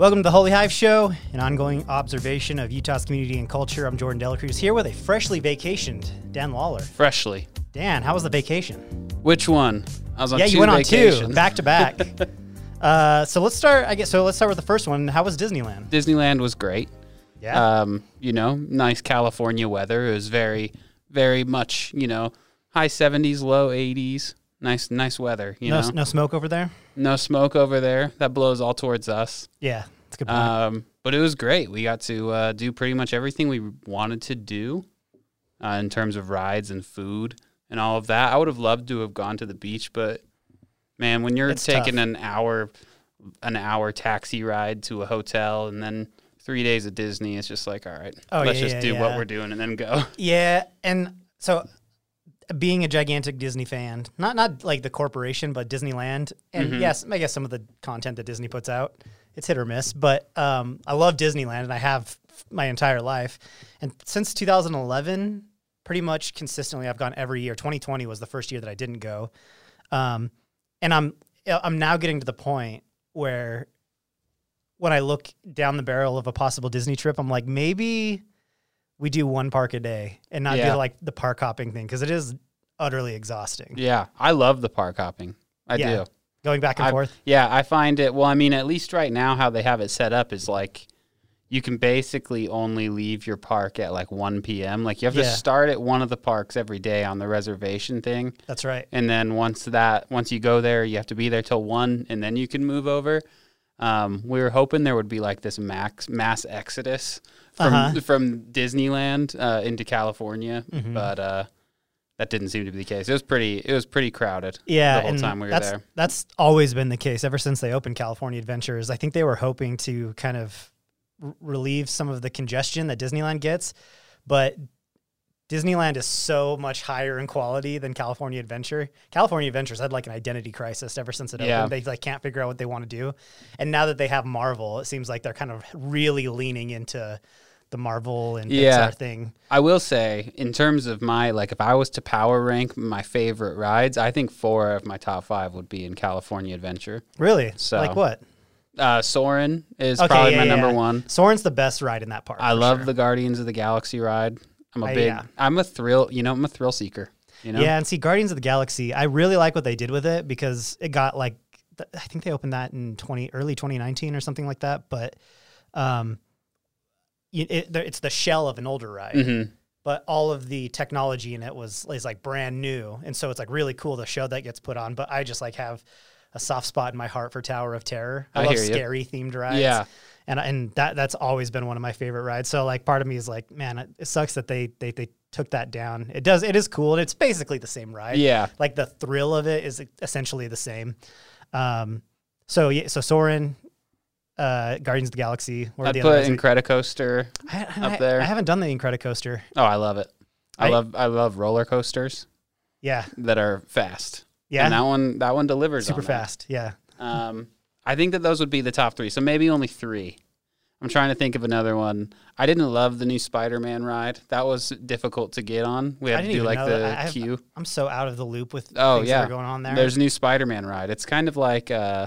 Welcome to the Holy Hive Show, an ongoing observation of Utah's community and culture. I'm Jordan Delacruz here with a freshly vacationed Dan Lawler. Freshly. Dan, how was the vacation? Which one? I was on yeah, two you went vacations. on two back to back. Uh, so let's start. I guess so. Let's start with the first one. How was Disneyland? Disneyland was great. Yeah. Um, you know, nice California weather. It was very, very much, you know, high 70s, low 80s. Nice, nice weather. You no, know, no smoke over there. no smoke over there. That blows all towards us. Yeah, a good point. Um, but it was great. We got to uh, do pretty much everything we wanted to do uh, in terms of rides and food and all of that. I would have loved to have gone to the beach, but man, when you're It's taking tough. an hour, an hour taxi ride to a hotel and then three days at Disney, it's just like, all right, Oh, let's yeah, just yeah, do yeah. what we're doing and then go. Yeah, and so being a gigantic Disney fan, not not like the corporation, but Disneyland, and Mm-hmm. yes, I guess some of the content that Disney puts out, it's hit or miss. But um, I love Disneyland, and I have my entire life, and since 2011, pretty much consistently, I've gone every year. 2020 was the first year that I didn't go, um, and I'm I'm now getting to the point where when I look down the barrel of a possible Disney trip, I'm like, maybe we do one park a day and not Yeah. do like the park hopping thing because it is utterly exhausting. yeah, I love the park hopping. I Yeah. do. Going back and I- forth. Yeah, I find it. Well, I mean, at least right now, how they have it set up is like you can basically only leave your park at like 1 p.m. Like you have to start at one of the parks every day on the reservation thing, That's right. and then once that once you go there, you have to be there till one, and then you can move over. Um, we were hoping there would be like this max mass exodus from Uh-huh. from Disneyland uh, into California, Mm-hmm. but uh, that didn't seem to be the case. It was pretty it was pretty crowded. Yeah, the whole time we were that's, there. That's always been the case ever since they opened California Adventures. I think they were hoping to kind of r- relieve some of the congestion that Disneyland gets, but Disneyland is so much higher in quality than California Adventure. California Adventures had like an identity crisis ever since it Yeah. opened. They like can't figure out what they want to do, and now that they have Marvel, it seems like they're kind of really leaning into the Marvel and Yeah. Pixar thing. I will say, in terms of my like, if I was to power rank my favorite rides, I think four of my top five would be in California Adventure. Really, So- like what? Uh, Soarin' is Okay, probably yeah, my number yeah. one. Soarin's the best ride in that park. I love sure. the Guardians of the Galaxy ride. I'm a I- big. I'm a thrill. You know, I'm a thrill seeker. You know. Yeah, and see, Guardians of the Galaxy, I really like what they did with it because it got like, I think they opened that in twenty early twenty nineteen or something like that. But, um, it, it's the shell of an older ride, Mhm. but all of the technology in it was is like brand new, and so it's like really cool the show that gets put on. But I just like have a soft spot in my heart for Tower of Terror. I, I love hear you. scary themed rides. Yeah. and and that that's always been one of my favorite rides. So like part of me is like, man, it, it sucks that they they they took that down. It does it is cool and it's basically the same ride. Yeah. like the thrill of it is essentially the same. Um, so yeah, so Soarin', uh, Guardians of the Galaxy. Where I'd the put? Incredicoaster. I, up there. I haven't done the Incredicoaster. Oh, I love it. I, I- love I love roller coasters Yeah, that are fast. yeah, And that one that one delivers super on fast. Yeah, Um, I think that those would be the top three. So maybe only three. I'm trying to think of another one. I didn't love the new Spider-Man ride. That was difficult to get on. We had to do like. I the queue. I'm so out of the loop with Oh things yeah, that are going on there. There's a new Spider-Man ride. It's kind of like uh,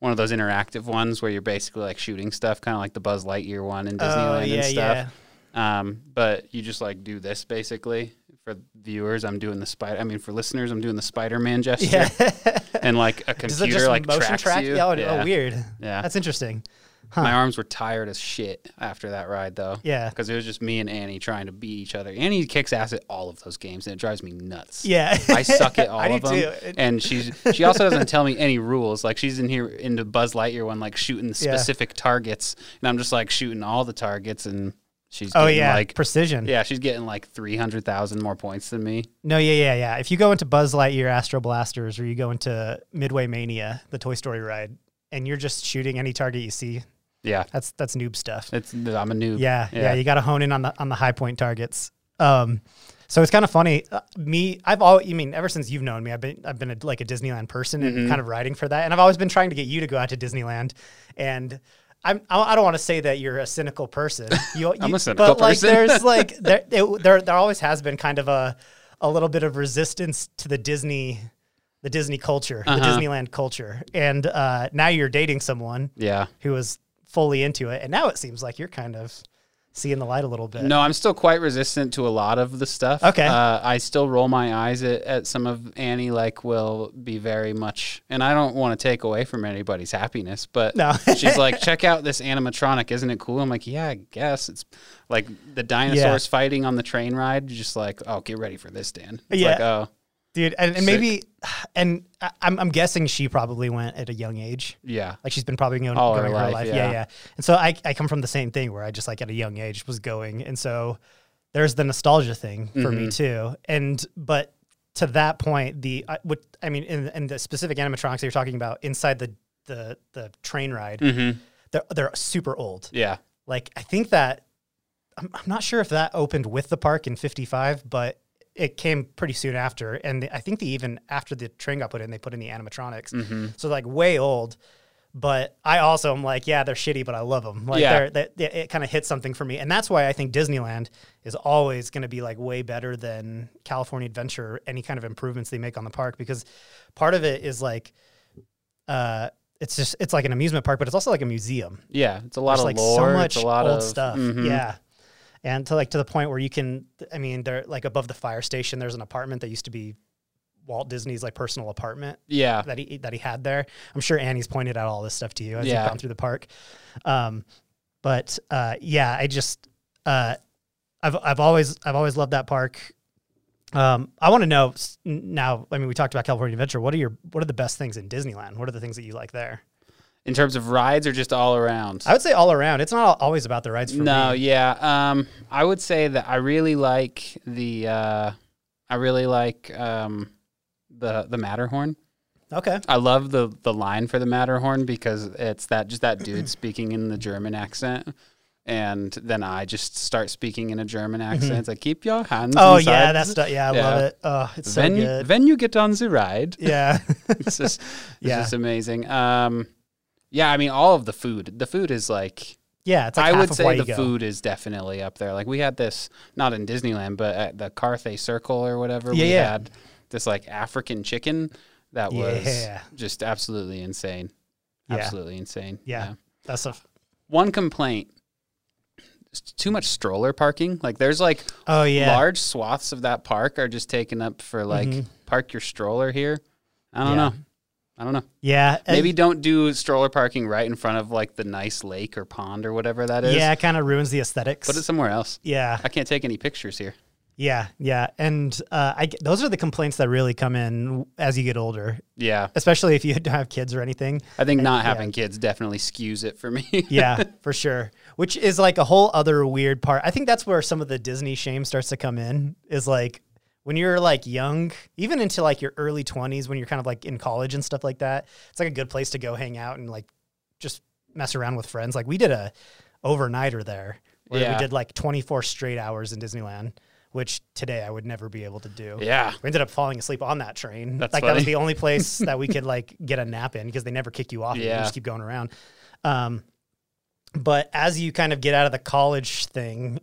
one of those interactive ones where you're basically like shooting stuff, kind of like the Buzz Lightyear one in Disneyland oh yeah, and stuff. yeah. Um, but you just like do this basically. For viewers, I'm doing the spider. I mean, for listeners, I'm doing the Spider-Man gesture, Yeah. and like a computer just like motion tracks track? you. Yeah, oh, yeah. oh, weird. Yeah. That's interesting. Huh. My arms were tired as shit after that ride, though. Yeah. Because it was just me and Annie trying to beat each other. Annie kicks ass at all of those games, and it drives me nuts. Yeah. I suck at all of them. too. And she's she also doesn't tell me any rules. Like she's in here into Buzz Lightyear one, like shooting Yeah. specific targets, and I'm just like shooting all the targets, and she's oh getting yeah, like precision. yeah, she's getting like three hundred thousand more points than me. No, yeah, yeah, yeah. If you go into Buzz Lightyear Astro Blasters or you go into Midway Mania, the Toy Story ride, and you're just shooting any target you see, Yeah, that's that's noob stuff. it's I'm a noob. Yeah, yeah, you got to hone in on the on the high point targets. Um, so it's kind of funny. Uh, me, I've always, you mean, ever since you've known me, I've been I've been a, like a Disneyland person Mm-hmm. and kind of riding for that, and I've always been trying to get you to go out to Disneyland, and. I'm, I I don't want to say that you're a cynical person. You, I'm you- a cynical but like there's like there, it, there there always has been kind of a a little bit of resistance to the Disney the Disney culture, the Uh-huh. Disneyland culture, and uh, now you're dating someone Yeah. who is fully into it, and now it seems like you're kind of seeing the light a little bit. No, I'm still quite resistant to a lot of the stuff. Okay. Uh, I still roll my eyes at, at some of Annie, like, will be very much, and I don't want to take away from anybody's happiness, but No. she's like, check out this animatronic. Isn't it cool? I'm like, yeah, I guess. It's like the dinosaurs fighting on the train ride. Just like, oh, get ready for this, Dan. It's Yeah. like, oh, dude, and, and maybe, and I- I'm I'm guessing she probably went at a young age. yeah. Like she's been probably going, All her going her, life, life. yeah. Yeah. yeah, And so I, I come from the same thing where I just like at a young age was going, and so there's the nostalgia thing for me Mhm. too. And but to that point, the I, what I mean, in, in the specific animatronics that you're talking about inside the the the train ride, Mm-hmm. they're they're super old. Yeah. Like I think that I'm, I'm not sure if that opened with the park in '55, but it came pretty soon after. And the, I think they even after the train got put in, they put in the animatronics. Mm-hmm. So like way old. But I also am like, yeah, they're shitty, but I love them. Like Yeah. they're, they, it kind of hits something for me, and that's why I think Disneyland is always going to be like way better than California Adventure. Any kind of improvements they make on the park, because part of it is like, uh, it's just it's like an amusement park, but it's also like a museum. Yeah. It's a lot There's of like lore. so much it's a lot old of stuff. mhm. Yeah. And to like to the point where you can I mean, they're like above the fire station, there's an apartment that used to be Walt Disney's like personal apartment Yeah. that he that he had there. I'm sure Annie's pointed out all this stuff to you as Yeah. you've gone through the park. Um but uh yeah, I just uh I've I've always I've always loved that park. Um, I want to know now. I mean, we talked about California Adventure. What are your What are the best things in Disneyland? What are the things that you like there? In terms of rides or just all around? I would say all around. It's not always about the rides for no, me. yeah. Um, I would say that I really like the. Uh, I really like um, the the Matterhorn. Okay. I love the the line for the Matterhorn because it's that just that dude speaking in the German accent. And then I just start speaking in a German accent. It's like keep your hands. Mm-hmm. Oh inside yeah, that's stu- yeah. I Yeah. love it. Oh, it's so when you, good. when you get on the ride. yeah. it's just it's Yeah. just amazing. Um, yeah, I mean all of the food. The food is like yeah. It's like I would say the food is definitely up there. Like we had this not in Disneyland, but at the Carthay Circle or whatever. Yeah, we yeah. had this like African chicken that was Yeah. just absolutely insane. Absolutely insane. Yeah. That's a. One complaint: it's too much stroller parking. Like there's like Oh yeah. large swaths of that park are just taken up for like Mhm. park your stroller here. I don't know. I don't know. Yeah. Maybe don't do stroller parking right in front of like the nice lake or pond or whatever that is. Yeah, it kind of ruins the aesthetics. Put it somewhere else. yeah. I can't take any pictures here. Yeah. Yeah. And uh, I those are the complaints that really come in as you get older, Yeah. especially if you don't have kids or anything. I think not yeah. having kids definitely skews it for me. yeah, for sure. Which is like a whole other weird part. I think that's where some of the Disney shame starts to come in. Is like when you're like young, even into like your early 20s, when you're kind of like in college and stuff like that. It's like a good place to go hang out and like just mess around with friends. Like we did a overnighter there where Yeah. we did like 24 straight hours in Disneyland, which today I would never be able to do. yeah. We ended up falling asleep on that train. That's like that was the only place that we could like get a nap in because they never kick you off. Yeah. You just keep going around. Um, but as you kind of get out of the college thing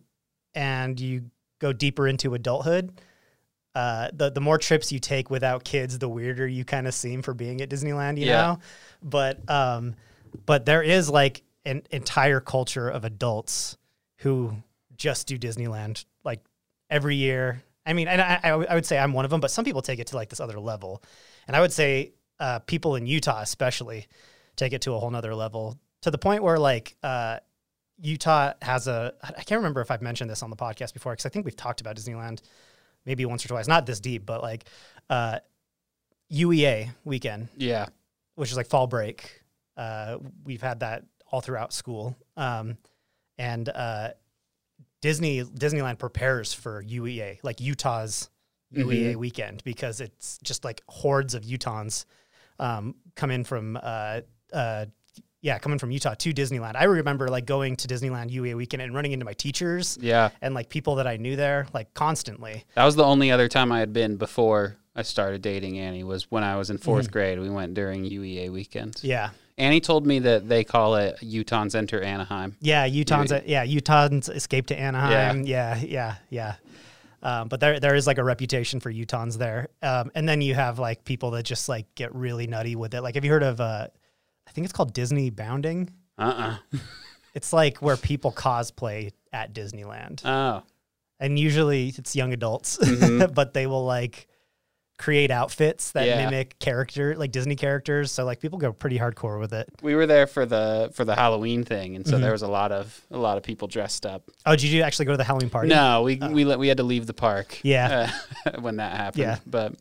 and you go deeper into adulthood, uh, the the more trips you take without kids, the weirder you kind of seem for being at Disneyland. You Yeah. know, but um, but there is like an entire culture of adults who just do Disneyland like every year. I mean, and I, I, I would say I'm one of them, but some people take it to like this other level. And I would say uh, people in Utah, especially, take it to a whole nother level to the point where like uh, Utah has a, I can't remember if I've mentioned this on the podcast before, because I think we've talked about Disneyland maybe once or twice, not this deep, but like uh, UEA weekend Yeah. which is like fall break. Uh, we've had that all throughout school. Um, and uh, Disney Disneyland prepares for UEA, like Utah's UEA Mhm. weekend, because it's just like hordes of Utahns um, come in from uh, uh, yeah, coming from Utah to Disneyland. I remember like going to Disneyland UEA weekend and running into my teachers Yeah. and like people that I knew there like constantly. That was the only other time I had been before I started dating Annie was when I was in 4th grade. We went during UEA weekends. Mm-hmm. Yeah. Annie told me that they call it Utahns Enter Anaheim. Yeah, Utahns. You- yeah, Utahns escape to Anaheim. Yeah, yeah, yeah. Um, but there, there is like a reputation for Utahns there. Um, and then you have like people that just like get really nutty with it. Like, have you heard of? Uh, I think it's called Disney Bounding. Uh It's like where people cosplay at Disneyland. uh Oh. and usually it's young adults, Mhm. but they will like create outfits that Yeah. mimic character like Disney characters. So like people go pretty hardcore with it. We were there for the for the Halloween thing, and so Mhm. there was a lot of a lot of people dressed up. Oh, did you actually go to the Halloween party? No, we we let, we had to leave the park. Yeah. uh, when that happened. Yeah. but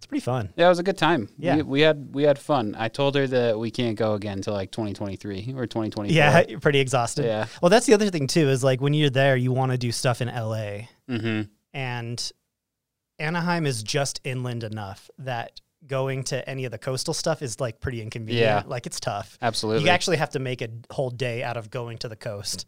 it's pretty fun. yeah, it was a good time. Yeah. we, we had we had fun. I told her that we can't go again until like 2023 or 2024. Yeah, you're pretty exhausted. yeah. Well, that's the other thing too is like when you're there, you want to do stuff in LA, Mm-hmm. and Anaheim is just inland enough that going to any of the coastal stuff is like pretty inconvenient. Yeah. Like it's tough. Absolutely. You actually have to make a whole day out of going to the coast,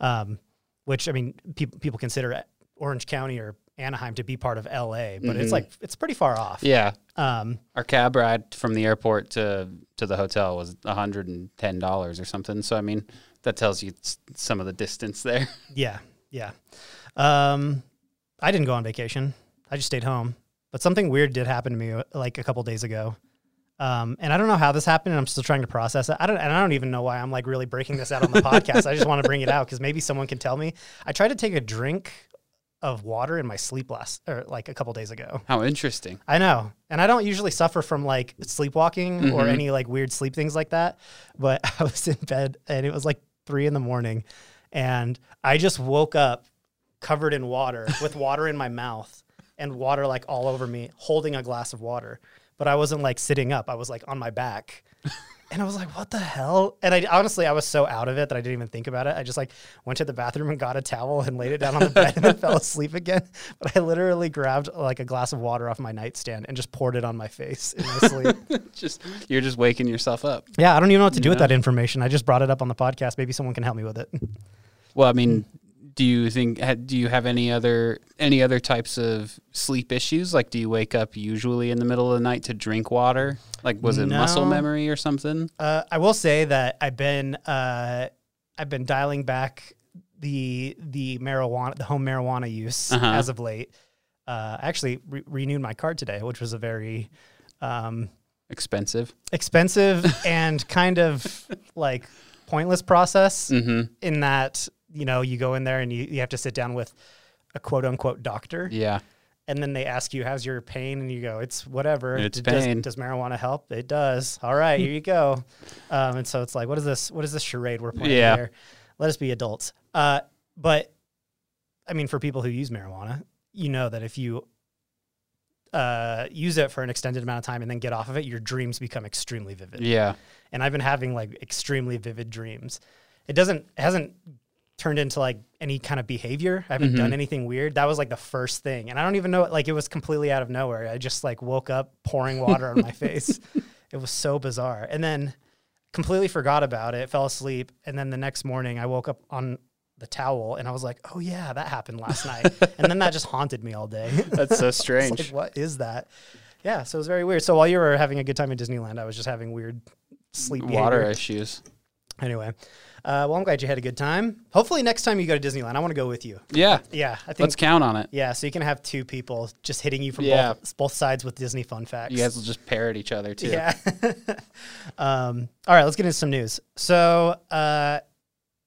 um, which I mean, people people consider Orange County or Anaheim to be part of LA, but it's Mhm. like it's pretty far off. yeah. Um, Our cab ride from the airport to to the hotel was $110 or something. So I mean, that tells you some of the distance there. yeah, yeah. Um, I didn't go on vacation. I just stayed home. But something weird did happen to me uh, like a couple days ago. Um, and I don't know how this happened, and I'm still trying to process it. I don't, and I don't even know why I'm like really breaking this out on the podcast. I just want to bring it out because maybe someone can tell me. I tried to take a drink of water in my sleep last, or like a couple days ago. How interesting. I know, and I don't usually suffer from like sleepwalking or Mhm. any like weird sleep things like that. But I was in bed, and it was like three in the morning, and I just woke up covered in water with water in my mouth and water like all over me, holding a glass of water. But I wasn't like sitting up; I was like on my back. And I was like, "What the hell?" And I honestly, I was so out of it that I didn't even think about it. I just like went to the bathroom and got a towel and laid it down on the bed and then fell asleep again. But I literally grabbed like a glass of water off my nightstand and just poured it on my face in my sleep. just you're just waking yourself up. yeah, I don't even know what to do with that information. I just brought it up on the podcast. Maybe someone can help me with it. Well, I mean, do you think do you have any other any other types of sleep issues? Like, do you wake up usually in the middle of the night to drink water? Like, was it muscle memory or something? Uh, I will say that I've been uh, I've been dialing back the the marijuana the home marijuana use Uh-huh. as of late. Uh, I actually re- renewed my card today, which was a very um, Expensive. expensive and kind of like pointless process Mm-hmm. in that you know you go in there and you, you have to sit down with a quote unquote doctor Yeah. and then they ask you how's your pain and you go it's whatever It's does, pain. does marijuana help it does all right here you go um, and so it's like what is this what is this charade we're playing Yeah. here let us be adults uh, but i mean for people who use marijuana you know that if you uh, use it for an extended amount of time and then get off of it your dreams become extremely vivid Yeah. and I've been having like extremely vivid dreams. It doesn't it hasn't turned into like any kind of behavior. I haven't Mhm. done anything weird. That was like the first thing. And I don't even know like it was completely out of nowhere. I just like woke up pouring water on my face. It was so bizarre. And then completely forgot about it, fell asleep, and then the next morning I woke up on the towel and I was like, "Oh yeah, that happened last night." And then that just haunted me all day. That's so strange. like, what is that? Yeah, so it was very weird. So while you were having a good time at Disneyland, I was just having weird sleep Water behavior. issues. Anyway, uh, well, I'm glad you had a good time. Hopefully, next time you go to Disneyland, I want to go with you. Yeah. Yeah, I think. Let's count on it. yeah, so you can have two people just hitting you from Yeah. both, both sides with Disney fun facts. You guys will just parrot each other too. Yeah. um, all right, let's get into some news. So, uh,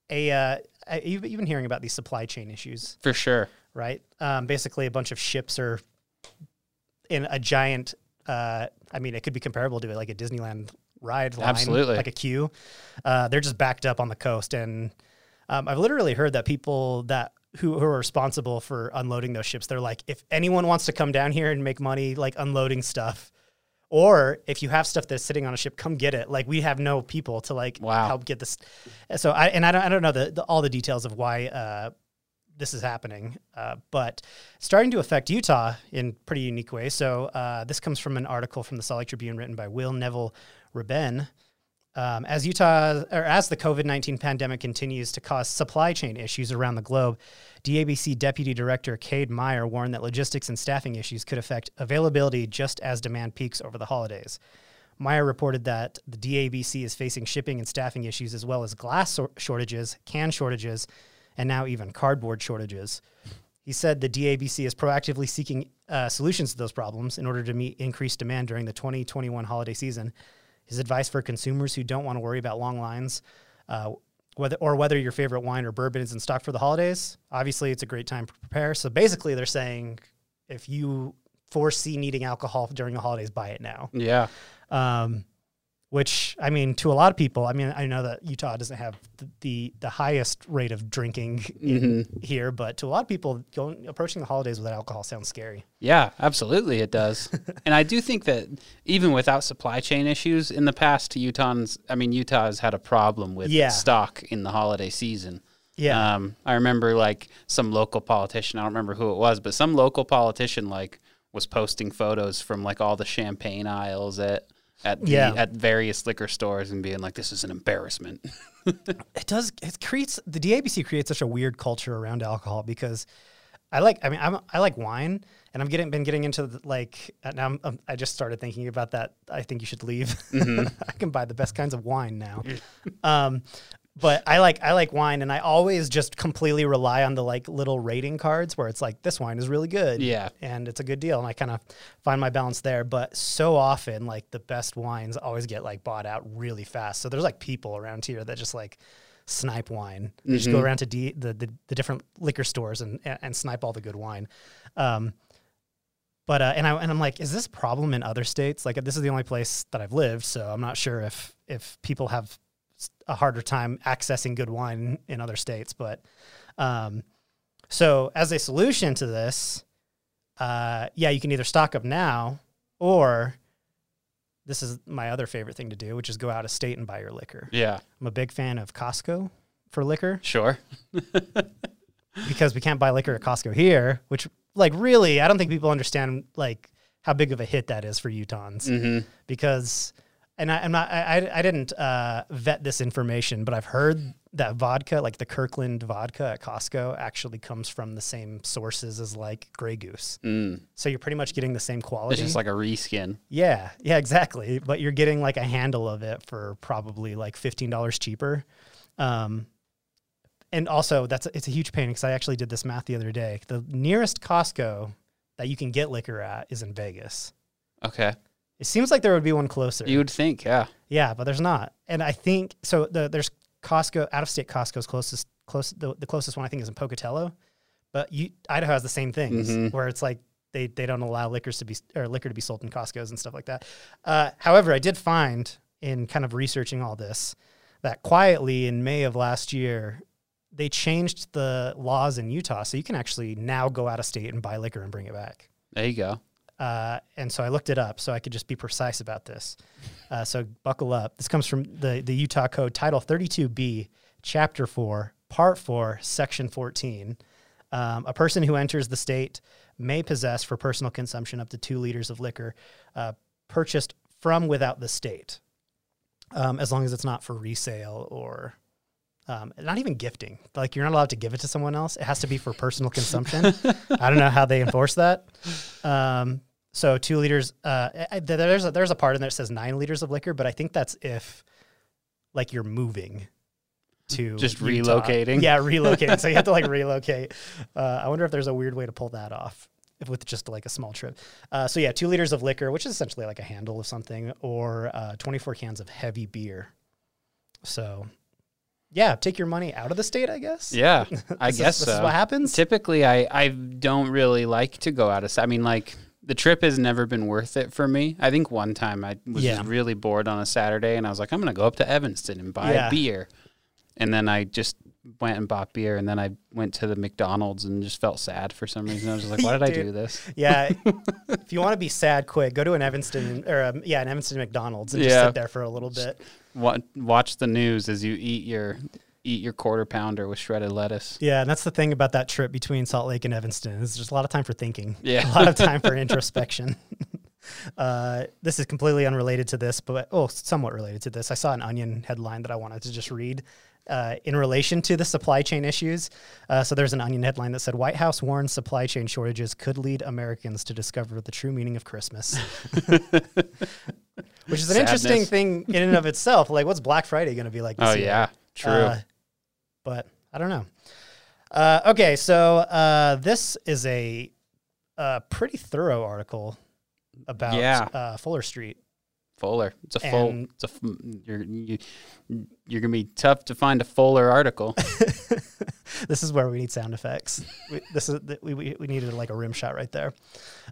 a uh, you've, you've been hearing about these supply chain issues, For sure. right? Um, basically, a bunch of ships are in a giant. Uh, I mean, it could be comparable to it, like a Disneyland ride line, Absolutely. like a queue. Uh, they're just backed up on the coast, and um, I've literally heard that people that who, who are responsible for unloading those ships, they're like, if anyone wants to come down here and make money, like unloading stuff, or if you have stuff that's sitting on a ship, come get it. Like we have no people to like Wow. help get this. So I and I don't I don't know the, the all the details of why uh, this is happening, uh, but starting to affect Utah in pretty unique ways. So uh, this comes from an article from the Salt Lake Tribune written by Will Neville Reben. Um, as Utah or as the COVID nineteen pandemic continues to cause supply chain issues around the globe, DABC Deputy Director Cade Meier warned that logistics and staffing issues could affect availability just as demand peaks over the holidays. Meyer reported that the DABC is facing shipping and staffing issues as well as glass shortages, can shortages, and now even cardboard shortages. He said the DABC is proactively seeking uh, solutions to those problems in order to meet increased demand during the 2021 holiday season. His advice for consumers who don't want to worry about long lines uh, whether or whether your favorite wine or bourbon is in stock for the holidays. Obviously, it's a great time to prepare. So basically, they're saying if you foresee needing alcohol during the holidays, buy it now. Yeah. Um, which I mean, to a lot of people, I mean, I know that Utah doesn't have the the, the highest rate of drinking in here, but to a lot of people, going approaching the holidays without alcohol sounds scary. Yeah, absolutely, it does. and I do think that even without supply chain issues in the past, Utah's, I mean, Utah has had a problem with Yeah. stock in the holiday season. Yeah, Um, I remember like some local politician, I don't remember who it was, but some local politician like was posting photos from like all the champagne aisles at at the, Yeah. at various liquor stores and being like, "This is an embarrassment." it does. It creates the DABC creates such a weird culture around alcohol because I like. I mean, I'm, I like wine, and I'm getting been getting into the, like uh, now. I'm, um, I just started thinking about that. I think you should leave. I can buy the best kinds of wine now. um, but I like I like wine, and I always just completely rely on the like little rating cards where it's like this wine is really good, Yeah. and it's a good deal, and I kind of find my balance there. But so often, like the best wines always get like bought out really fast. So there's like people around here that just like snipe wine. They just go around to D, the, the the different liquor stores and and, and snipe all the good wine. Um, but uh, and I and I'm like, is this a problem in other states? Like this is the only place that I've lived, so I'm not sure if if people have a harder time accessing good wine in other states. But um, so as a solution to this, uh, yeah, you can either stock up now or this is my other favorite thing to do, which is go out of state and buy your liquor. Yeah, I'm a big fan of Costco for liquor sure. because we can't buy liquor at Costco here, which like really, I don't think people understand like how big of a hit that is for Utahns hmm because, and I, I'm not, I, I, I didn't uh, vet this information, but I've heard that vodka, like the Kirkland vodka at Costco, actually comes from the same sources as like Grey Goose. Mm. So you're pretty much getting the same quality. It's just like a reskin. Yeah, yeah, exactly. But you're getting like a handle of it for probably like fifteen dollars cheaper. Um, and also that's it's a huge pain because I actually did this math the other day. The nearest Costco that you can get liquor at is in Vegas. Okay, It seems like there would be one closer. you would think, yeah. yeah, but there's not. And I think so. The, there's Costco out of state Costco's closest close the, the closest one I think is in Pocatello, but you Idaho has the same things Mhm. where it's like they they don't allow liquors to be or liquor to be sold in Costco's and stuff like that. Uh, however, I did find in kind of researching all this that quietly in May of last year they changed the laws in Utah so you can actually now go out of state and buy liquor and bring it back. There you go. Uh, and so I looked it up so I could just be precise about this. Uh, so buckle up. This comes from the, the Utah Code, Title 32B, Chapter 4, Part 4, Section 14. Um, a person who enters the state may possess for personal consumption up to two liters of liquor uh, purchased from without the state, um, as long as it's not for resale or um, not even gifting. Like you're not allowed to give it to someone else. It has to be for personal consumption. I don't know how they enforce that. Um, so two liters. Uh, there's a, there's a part in there that says nine liters of liquor, but I think that's if like you're moving to Just Utah. relocating? Yeah, relocating. so you have to like relocate. Uh, I wonder if there's a weird way to pull that off. If with just like a small trip. Uh, so yeah, two liters of liquor, which is essentially like a handle of something, or uh, 24 cans of heavy beer. So yeah, take your money out of the state, I guess. Yeah, I This is- guess this so. is what happens. Typically, I, I don't really like to go out of. I mean, like the trip has never been worth it for me. I think one time I was Yeah. really bored on a Saturday, and I was like, I'm gonna go up to Evanston and buy Yeah. a beer, and then I just went and bought beer, and then I went to the McDonald's and just felt sad for some reason. I was just like, why did I do this? Yeah, if you want to be sad quick, go to an Evanston or um, yeah, an Evanston McDonald's and just sit there for a little bit. Wa- Watch the news as you eat your eat your quarter pounder with shredded lettuce. Yeah, and that's the thing about that trip between Salt Lake and Evanston is there's a lot of time for thinking. Yeah. a lot of time for introspection. uh, this is completely unrelated to this, but oh, somewhat related to this. I saw an Onion headline that I wanted to just read. Uh, in relation to the supply chain issues, uh, so there's an Onion headline that said White House warns supply chain shortages could lead Americans to discover the true meaning of Christmas. Which is an interesting thing in and of itself. Like, what's Black Friday going to be like? This Oh year? yeah, true. Uh, but I don't know. Uh, okay, so uh, this is a, uh pretty thorough article about Yeah. uh, Fuller Street. Fuller. It's a full. It's a. f- You're you, you're gonna be tough to find a fuller article. this is where we need sound effects. we, this is we, we we needed like a rim shot right there.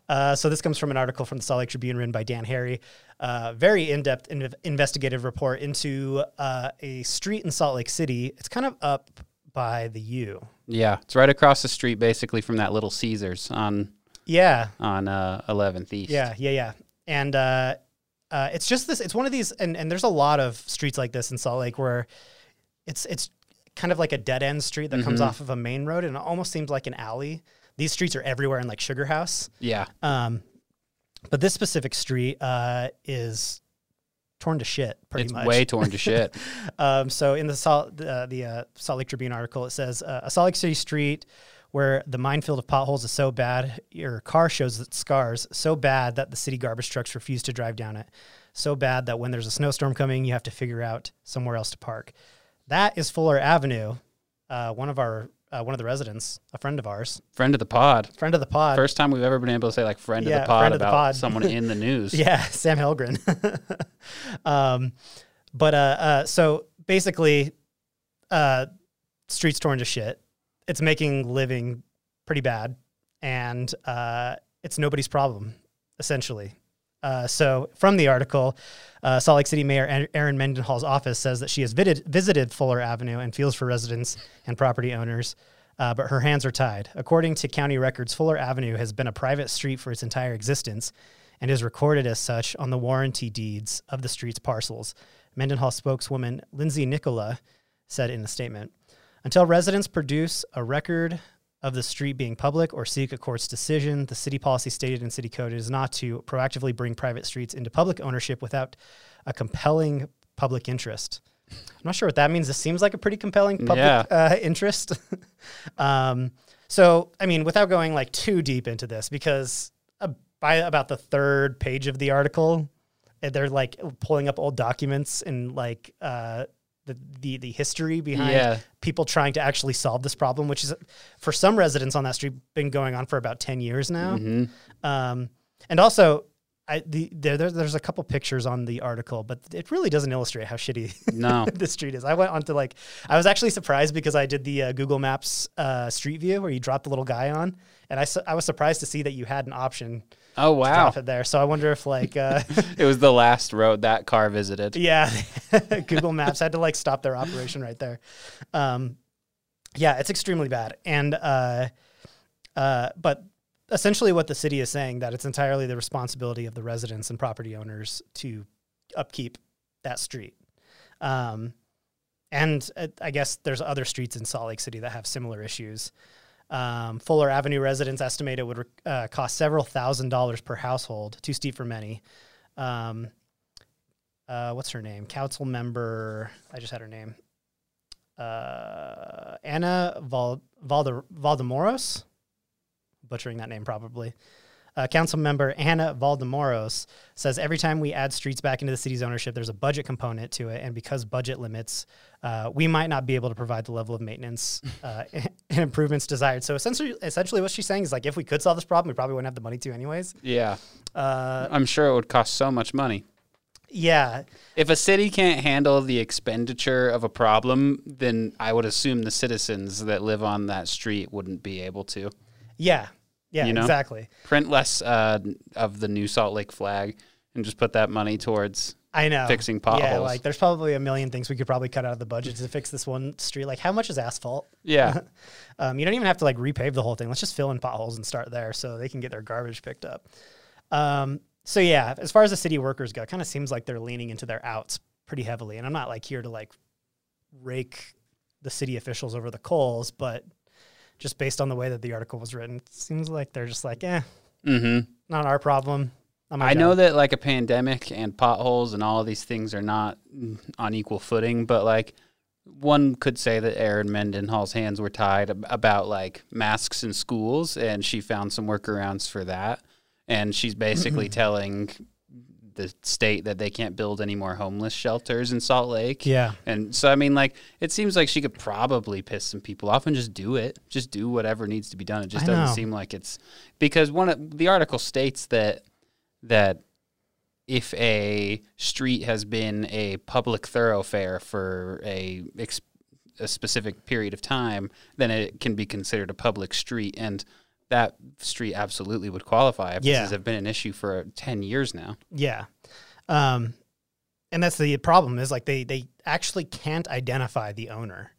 Uh, so this comes from an article from the Salt Lake Tribune written by Dan Harrie. Uh, very in-depth in- investigative report into uh, a street in Salt Lake City. It's kind of up by the U. yeah, it's right across the street, basically from that little Caesars on Yeah, on uh, 11th East. yeah, yeah, yeah. And uh, uh, it's just this. It's one of these, and, and there's a lot of streets like this in Salt Lake where it's it's kind of like a dead end street that comes Mhm. off of a main road, and it almost seems like an alley. These streets are everywhere in like Sugar House. yeah, Um, but this specific street uh, is torn to shit, pretty it's much. way torn to shit. Um, so in the Salt uh, the uh, Salt Lake Tribune article, it says uh, a Salt Lake City street where the minefield of potholes is so bad, your car shows its scars so bad that the city garbage trucks refuse to drive down it. So bad that when there's a snowstorm coming, you have to figure out somewhere else to park. That is Fuller Avenue. Uh, one of our uh, one of the residents, a friend of ours, Friend of the pod. friend of the pod. First time we've ever been able to say like friend Yeah, of the pod of the about pod. someone in the news. Yeah, Sam Helgren. um, but uh, uh, so basically, uh, streets torn to shit. It's making living pretty bad, and uh, it's nobody's problem, essentially. Uh, so from the article, uh, Salt Lake City Mayor Erin Mendenhall's office says that she has visited, visited Fuller Avenue and feels for residents and property owners, uh, but her hands are tied. According to county records, Fuller Avenue has been a private street for its entire existence and is recorded as such on the warranty deeds of the street's parcels. Mendenhall spokeswoman Lindsey Nikola said in a statement Until residents produce a record of the street being public or seek a court's decision, the city policy stated in city code is not to proactively bring private streets into public ownership without a compelling public interest. I'm not sure what that means. This seems like a pretty compelling public Yeah. uh, interest. um, so, I mean, without going like too deep into this, because uh, by about the third page of the article, uh, they're like pulling up old documents and like uh, the, the the history behind Yeah. people trying to actually solve this problem, which is for some residents on that street been going on for about ten years now. hmm Um, and also, I, the, there, there- there's a couple pictures on the article, but it really doesn't illustrate how shitty No. the street is. I went on to like, I was actually surprised because I did the uh, Google Maps uh, street view where you drop the little guy on, and I, su- I was surprised to see that you had an option Oh wow. drop it there. So I wonder if like, uh, it was the last road that car visited. yeah, Google Maps had to like stop their operation right there. Um, yeah, it's extremely bad, and uh, uh, but essentially what the city is saying that it's entirely the responsibility of the residents and property owners to upkeep that street. Um, and uh, I guess there's other streets in Salt Lake City that have similar issues. Um, Fuller Avenue residents estimate it would uh, cost several thousand dollars per household, too steep for many. Um, uh, what's her name? Council member. I just had her name. Uh, Ana Val- Valde- Valdemoros. Butchering that name probably. Uh, Council member Ana Valdemoros says every time we add streets back into the city's ownership, there's a budget component to it, and because budget limits, uh, we might not be able to provide the level of maintenance uh, and improvements desired. So essentially, essentially, what she's saying is like, if we could solve this problem, we probably wouldn't have the money to, anyways. Yeah. Uh, I'm sure it would cost so much money. yeah, If a city can't handle the expenditure of a problem, then I would assume the citizens that live on that street wouldn't be able to. yeah, yeah, You know? exactly. Print less uh, of the new Salt Lake flag and just put that money towards I know. fixing Yeah, potholes. like there's probably a million things we could probably cut out of the budget to fix this one street. Like, how much is asphalt? yeah. Um, you don't even have to like repave the whole thing. Let's just fill in potholes and start there so they can get their garbage picked up. Um, so yeah, as far as the city workers go, it kind of seems like they're leaning into their outs pretty heavily. And I'm not like here to like rake the city officials over the coals, but just based on the way that the article was written, it seems like they're just like, eh, Mm-hmm. not our problem. Not I know that like a pandemic and potholes and all of these things are not on equal footing, but like one could say that Erin Mendenhall's hands were tied ab- about like masks in schools, and she found some workarounds for that. And she's basically telling the state that they can't build any more homeless shelters in Salt Lake. Yeah. And so, I mean, like, it seems like she could probably piss some people off and just do it. Just do whatever needs to be done. It just I doesn't know. seem like it's because one of the article states that that if a street has been a public thoroughfare for a ex- a specific period of time, then it can be considered a public street, and that street absolutely would qualify if Yeah. this has been an issue for ten years now. Yeah. Um, and that's the problem is like they they actually can't identify the owner,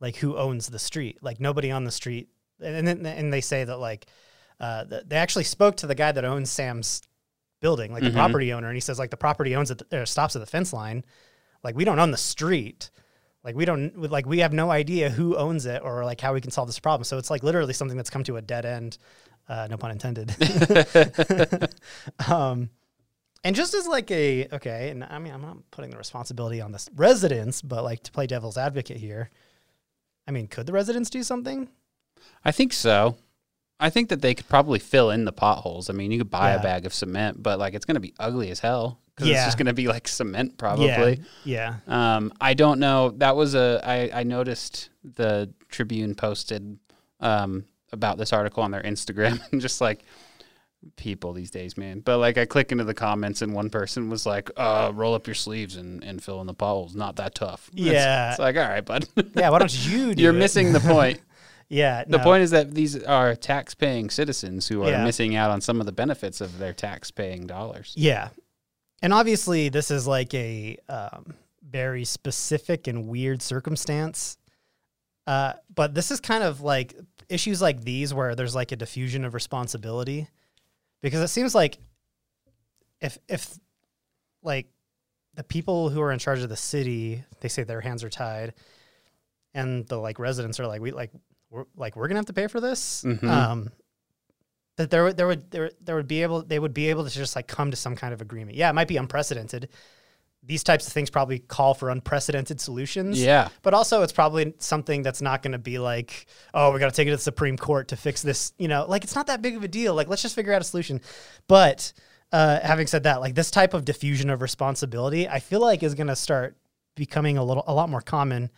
like who owns the street. Like nobody on the street, and then and they say that like uh, they actually spoke to the guy that owns Sam's building, like the property owner, and he says like the property owns it or stops at the fence line. Like we don't own the street. Like we don't like we have no idea who owns it or like how we can solve this problem. So it's like literally something that's come to a dead end. Uh, no pun intended. um, and just as like a okay, and I mean I'm not putting the responsibility on the residents, but like to play devil's advocate here. I mean, could the residents do something? I think so. I think that they could probably fill in the potholes. I mean, you could buy Yeah. a bag of cement, but like it's going to be ugly as hell because it's Yeah. just going to be like cement probably. Yeah. Um, I don't know. That was a. I, I noticed the Tribune posted um, about this article on their Instagram, and just like people these days, man. But like, I click into the comments, and one person was like, "Uh, roll up your sleeves and, and fill in the potholes. Not that tough." It's- Yeah. it's, like, all right, bud. Yeah. Why don't you do You're it? missing the point. Yeah. The no. point is that these are tax-paying citizens who are Yeah. missing out on some of the benefits of their tax-paying dollars. Yeah. And obviously, this is like a um, very specific and weird circumstance. Uh, but this is kind of like issues like these where there's like a diffusion of responsibility because it seems like if, if like the people who are in charge of the city, they say their hands are tied and the like residents are like, we like, we're like, we're to have to pay for this. Mhm. Um, that there would there would there, there would be able they would be able to just like come to some kind of agreement. Yeah, it might be unprecedented. These types of things probably call for unprecedented solutions. Yeah. But also it's probably something that's not going to be like, oh, we got to take it to the Supreme Court to fix this, you know, like it's not that big of a deal. Like let's just figure out a solution. But uh, having said that, like this type of diffusion of responsibility, I feel like is going to start becoming a little a lot more common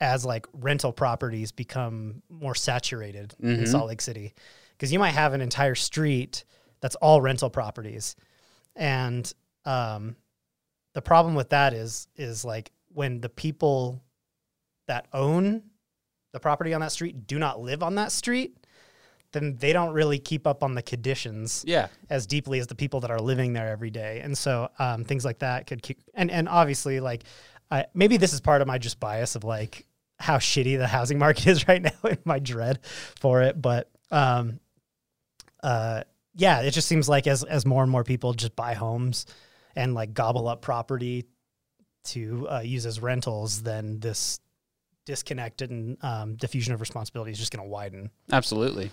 as like rental properties become more saturated in Mhm. Salt Lake City. Because you might have an entire street that's all rental properties. And um, the problem with that is is like when the people that own the property on that street do not live on that street, then they don't really keep up on the conditions Yeah. as deeply as the people that are living there every day. And so um, things like that could keep, and, and obviously like, I, maybe this is part of my just bias of like how shitty the housing market is right now and my dread for it. But um, uh, yeah, it just seems like as, as more and more people just buy homes and like gobble up property to uh, use as rentals, then this disconnected and um, diffusion of responsibility is just going to widen. Absolutely.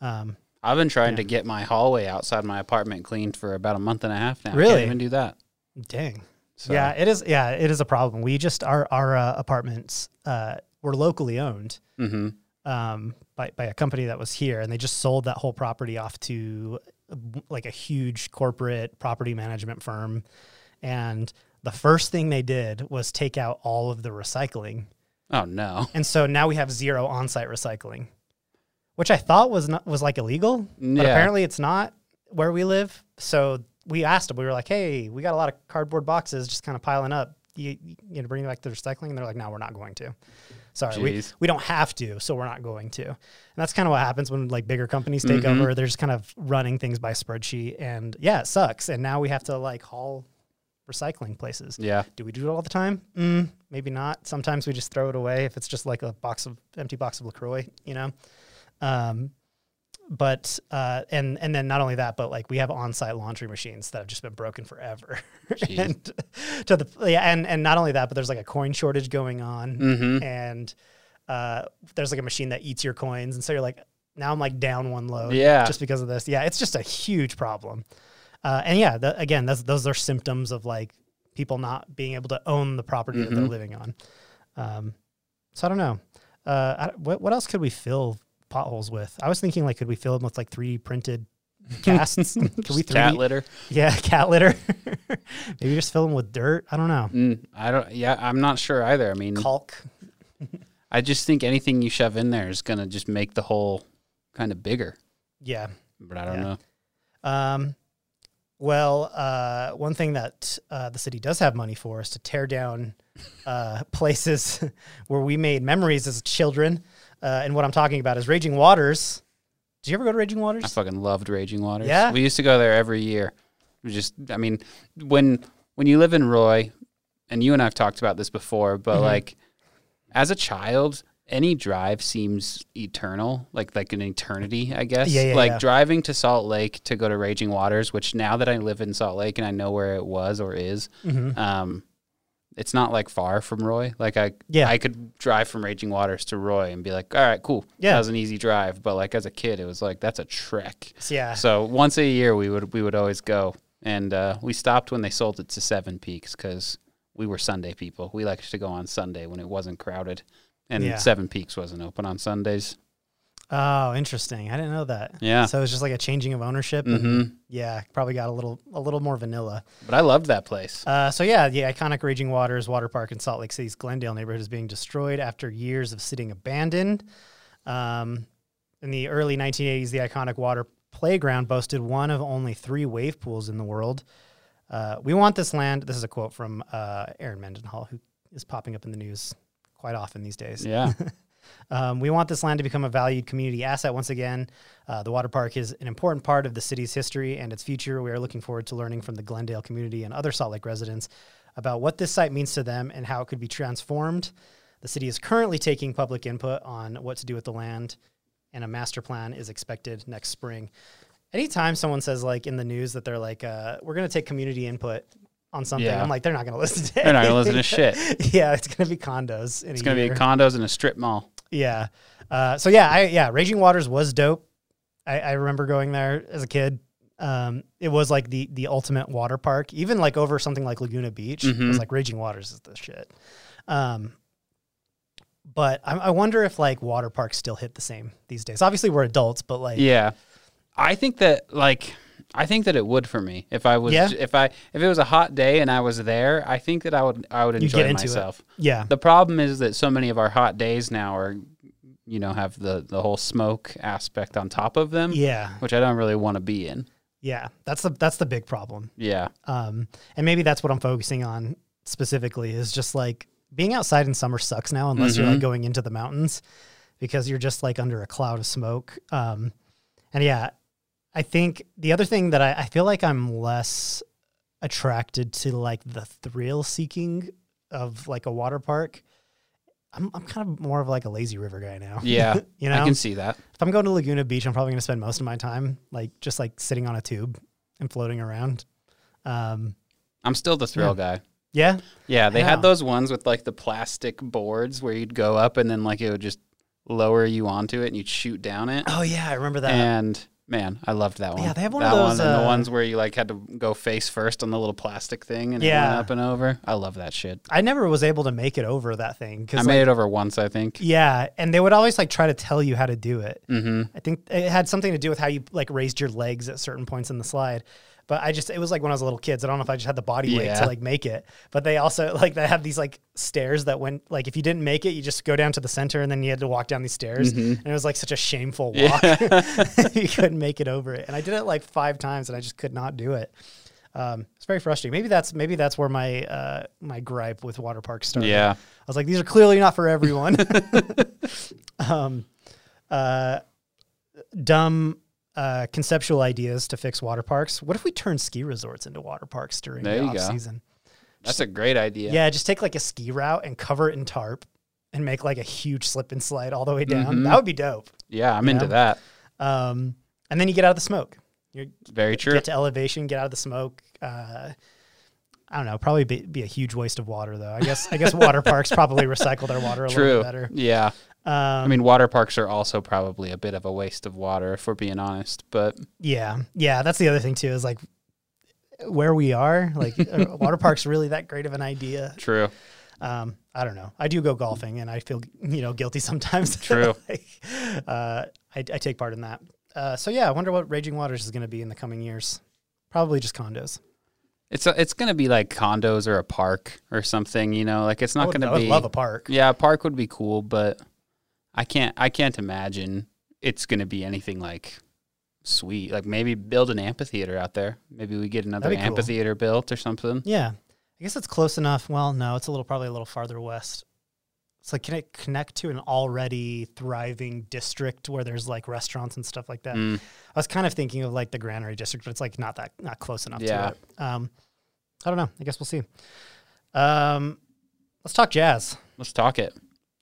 Um, I've been trying Yeah. to get my hallway outside my apartment cleaned for about a month and a half now. Really? Can't even do that. dang. So, Yeah, it is. Yeah, it is a problem. We just our our uh, apartments uh, were locally owned hmm um, by by a company that was here, and they just sold that whole property off to like a huge corporate property management firm. And the first thing they did was take out all of the recycling, Oh no. and so now we have zero on-site recycling, which I thought was not was like illegal, but Yeah. apparently it's not where we live. So we asked them, we were like, hey, we got a lot of cardboard boxes just kind of piling up. You, you know, bring it back to the recycling? And they're like, no, we're not going to. Sorry, we, Jeez. we don't have to, so we're not going to. And that's kind of what happens when like bigger companies take Mhm. over. They're just kind of running things by spreadsheet. And yeah, it sucks. And now we have to like haul recycling places. Yeah. Do we do it all the time? Mm, maybe not. Sometimes we just throw it away if it's just like a box of empty box of Lacroix, you know. Um, but uh, and and then not only that, but like we have on-site laundry machines that have just been broken forever. And to the yeah, and and not only that, but there's like a coin shortage going on, hmm and uh, there's like a machine that eats your coins, and so you're like, now I'm like down one load, Yeah. just because of this. Yeah, it's just a huge problem. Uh, and yeah, the, again, those are symptoms of like people not being able to own the property that they're Mhm. living on. Um, so I don't know. Uh, I, what what else could we fill potholes with? I was thinking like, could we fill them with like 3D printed casts? could we Just cat 3D litter. Yeah, cat litter. Maybe just fill them with dirt. I don't know. Mm, I don't. Yeah, I'm not sure either. I mean, Caulk. I just think anything you shove in there is gonna just make the hole kind of bigger. Yeah. But I don't Yeah. know. Um, Well, uh, one thing that uh, the city does have money for is to tear down uh, places where we made memories as children. Uh, and what I'm talking about is Raging Waters. Did you ever go to Raging Waters? I fucking loved Raging Waters. Yeah? we used to go there every year. We just, I mean, when when you live in Roy, and you and I've talked about this before, but Mm-hmm. like as a child, any drive seems eternal, like like an eternity, I guess. Yeah, yeah, like yeah. driving to Salt Lake to go to Raging Waters, which now that I live in Salt Lake and I know where it was or is, Mhm. um, it's not like far from Roy. Like I, Yeah. I could drive from Raging Waters to Roy and be like, all right, cool. Yeah. that was an easy drive. But like as a kid, it was like that's a trek. So, yeah. So once a year, we would we would always go, and uh, we stopped when they sold it to Seven Peaks because we were Sunday people. We liked to go on Sunday when it wasn't crowded, and Yeah. Seven Peaks wasn't open on Sundays. Oh, interesting. I didn't know that. Yeah. So it was just like a changing of ownership. And hmm yeah, probably got a little a little more vanilla. But I loved that place. Uh, so yeah, the iconic Raging Waters water park in Salt Lake City's Glendale neighborhood is being destroyed after years of sitting abandoned. Um, in the early 1980s, the iconic water playground boasted one of only three wave pools in the world. Uh, we want this land. This is a quote from uh, Erin Mendenhall, who is popping up in the news quite often these days. Yeah. Um, we want this land to become a valued community asset once again. Uh, the water park is an important part of the city's history and its future. We are looking forward to learning from the Glendale community and other Salt Lake residents about what this site means to them and how it could be transformed. The city is currently taking public input on what to do with the land, and a master plan is expected next spring. Anytime someone says, like in the news, that they're like, uh, we're going to take community input on something, Yeah. I'm like, they're not going to listen to They're not gonna listen to shit. yeah, it's going to be condos. In It's gonna year. be condos and a strip mall. Yeah. Uh, so yeah, I yeah, Raging Waters was dope. I, I remember going there as a kid. Um, it was like the the ultimate water park. Even like over something like Lagoon-A-Beach, it was Mhm. like Raging Waters is the shit. Um, but I, I wonder if like water parks still hit the same these days. Obviously, we're adults, but like Yeah. I think that like I think that it would for me if I was Yeah? if I if it was a hot day and I was there. I think that I would I would enjoy into it. myself. yeah, The problem is that so many of our hot days now are, you know, have the the whole smoke aspect on top of them, yeah, which I don't really want to be in. yeah. That's the that's the big problem. Yeah, Um, and maybe that's what I'm focusing on specifically is just like being outside in summer sucks now unless you're like Mhm. going into the mountains because you're just like under a cloud of smoke. Um, and yeah, I think the other thing that I, I feel like I'm less attracted to like the thrill seeking of like a water park. I'm, I'm kind of more of like a lazy river guy now. yeah, you know, I can see that. if I'm going to Lagoon-A-Beach, I'm probably going to spend most of my time like just like sitting on a tube and floating around. Um, I'm still the thrill guy. yeah, Yeah, they had those ones with like the plastic boards where you'd go up and then like it would just lower you onto it and you'd shoot down it. Oh yeah, I remember that. and man, I loved that one. Yeah, they have one that of those, One, and the uh, ones where you like had to go face first on the little plastic thing and it Yeah. went up and over. I love that shit. I never was able to make it over that thing because I because made it over once, I think. yeah, and they would always like try to tell you how to do it. Mm-hmm. I think it had something to do with how you like raised your legs at certain points in the slide. But I just it was like when I was a little kid. So I don't know if I just had the body weight to like make it. But they also like they had these like stairs that went like if you didn't make it, you just go down to the center and then you had to walk down these stairs. Mhm. And it was like such a shameful walk. you couldn't make it over it. And I did it like five times and I just could not do it. Um, it's very frustrating. Maybe that's maybe that's where my uh, my gripe with water parks started. Yeah. I was like, these are clearly not for everyone. um, uh, dumb uh, conceptual ideas to fix water parks. What if we turn ski resorts into water parks during There the off go. season? That's a great idea. Yeah. just take like a ski route and cover it in tarp and make like a huge slip and slide all the way down. Mhm. That would be dope. Yeah, I'm into know? that. Um, and then you get out of the smoke. You're Very true. get to elevation, get out of the smoke. Uh, I don't know. Probably be, be a huge waste of water, though. I guess. I guess water parks probably recycle their water a little True. bit better. Yeah. Um, I mean, water parks are also probably a bit of a waste of water, if we're being honest. But Yeah, yeah, that's the other thing too. Is like where we are. Like, are water parks really that great of an idea? true. Um, I don't know. I do go golfing, and I feel you know guilty sometimes. True. like, uh, I, I take part in that. Uh, so yeah, I wonder what Raging Waters is going to be in the coming years. Probably just condos. It's a, it's gonna be like condos or a park or something. You know, like it's not would, gonna I would be. love a park. Yeah, a park would be cool, but I can't I can't imagine it's gonna be anything like sweet. Like maybe build an amphitheater out there. Maybe we get another That'd cool. amphitheater built or something. Yeah. I guess it's close enough. Well, no, it's a little probably a little farther west. It's like can it connect to an already thriving district where there's like restaurants and stuff like that? Mm, I was kind of thinking of like the Granary district, but it's like not that not close enough Yeah. to it. Um, I don't know. I guess we'll see. Um, let's talk jazz. let's talk it.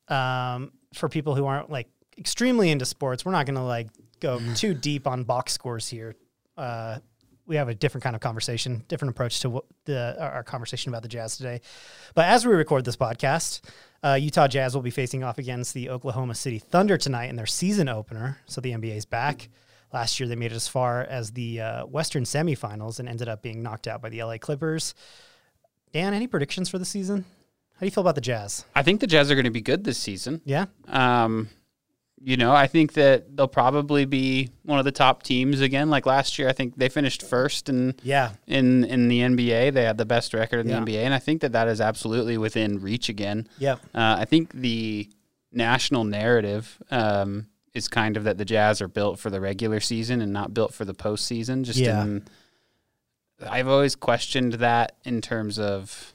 Um, for people who aren't like extremely into sports, we're not going to like go Mm. too deep on box scores here. Uh, we have a different kind of conversation, different approach to what the our our conversation about the Jazz today. But as we record this podcast, uh, Utah Jazz will be facing off against the Oklahoma City Thunder tonight in their season opener. So the NBA's back. Last year they made it as far as the uh, Western semifinals and ended up being knocked out by the LA Clippers. Dan, any predictions for the season? How do you feel about the Jazz? I think the Jazz are going to be good this season. Yeah, Um, you know, I think that they'll probably be one of the top teams again. Like last year, I think they finished first and yeah, in in the NBA. They had the best record in Yeah. the NBA, and I think that that is absolutely within reach again. yep. Uh, I think the national narrative um, is kind of that the Jazz are built for the regular season and not built for the postseason. Just Yeah. in, I've always questioned that in terms of,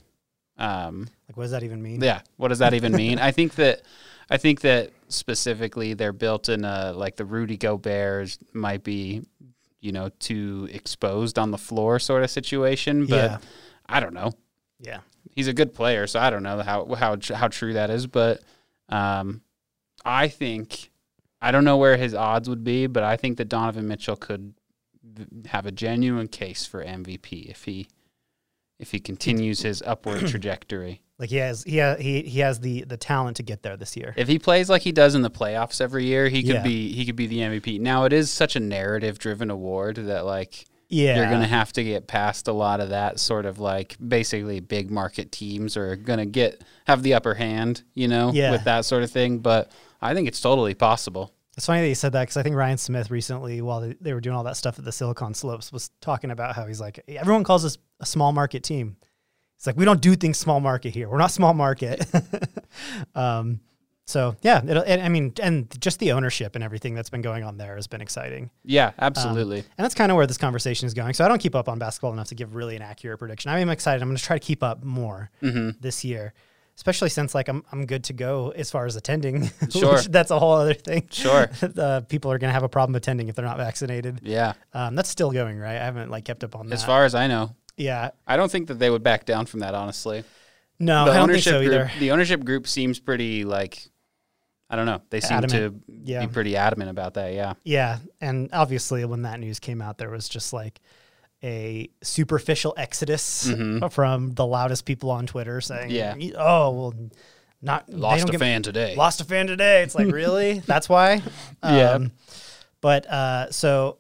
um, Like, what does that even mean? yeah, what does that even mean? I think that, I think that specifically they're built in a like the Rudy Gobert might be, you know, too exposed on the floor sort of situation. But Yeah. I don't know Yeah. he's a good player, so I don't know how how how true that is, but um, I think I don't know where his odds would be, but I think that Donovan Mitchell could have a genuine case for MVP if he if he continues his upward trajectory. Like he has he ha, he he has the the talent to get there this year. If he plays like he does in the playoffs every year, he could Yeah. be he could be the MVP. Now it is such a narrative driven award that like Yeah. you're going to have to get past a lot of that sort of like basically big market teams are going to get have the upper hand, you know, Yeah. with that sort of thing. But I think it's totally possible. It's funny that you said that because I think Ryan Smith recently, while they, they were doing all that stuff at the Silicon Slopes, was talking about how he's like, everyone calls us a small market team. It's like we don't do things small market here. We're not small market. um, so yeah, it'll, and, I mean, and just the ownership and everything that's been going on there has been exciting. Yeah, absolutely. And that's kind of where this conversation is going. So I don't keep up on basketball enough to give really an accurate prediction. I am excited. I'm going to try to keep up more hmm this year, especially since like I'm I'm good to go as far as attending. Sure. that's a whole other thing. Sure. uh, people are going to have a problem attending if they're not vaccinated. Yeah. Um, that's still going, right? I haven't like kept up on that. As far as I know, yeah, I don't think that they would back down from that. Honestly, no, the I don't think ownership so group, either. the ownership group seems pretty like, I don't know. They seem Adamant. to Yeah. be pretty adamant about that. Yeah. Yeah, and obviously when that news came out, there was just like a superficial exodus Mhm. from the loudest people on Twitter saying, Yeah. oh well, not they Lost a fan today. lost a fan today. It's like really that's why. Yeah. Um, But uh, so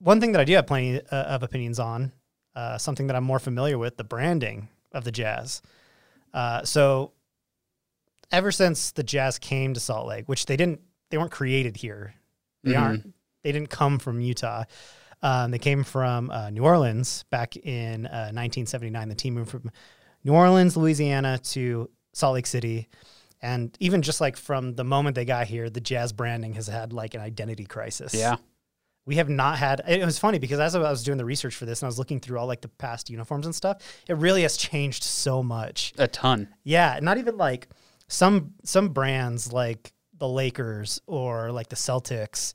one thing that I do have plenty uh, of opinions on, uh, something that I'm more familiar with, the branding of the Jazz. Uh, so ever since the Jazz came to Salt Lake, which they didn't, they weren't created here. They Mhm. aren't. They didn't come from Utah. Um, they came from uh, New Orleans back in uh, 1979. The team moved from New Orleans, Louisiana, to Salt Lake City, and even just like from the moment they got here, the Jazz branding has had like an identity crisis. Yeah. we have not had. It was funny because as I was doing the research for this and I was looking through all like the past uniforms and stuff, it really has changed so much. A ton. Yeah, not even like some some brands like the Lakers or like the Celtics,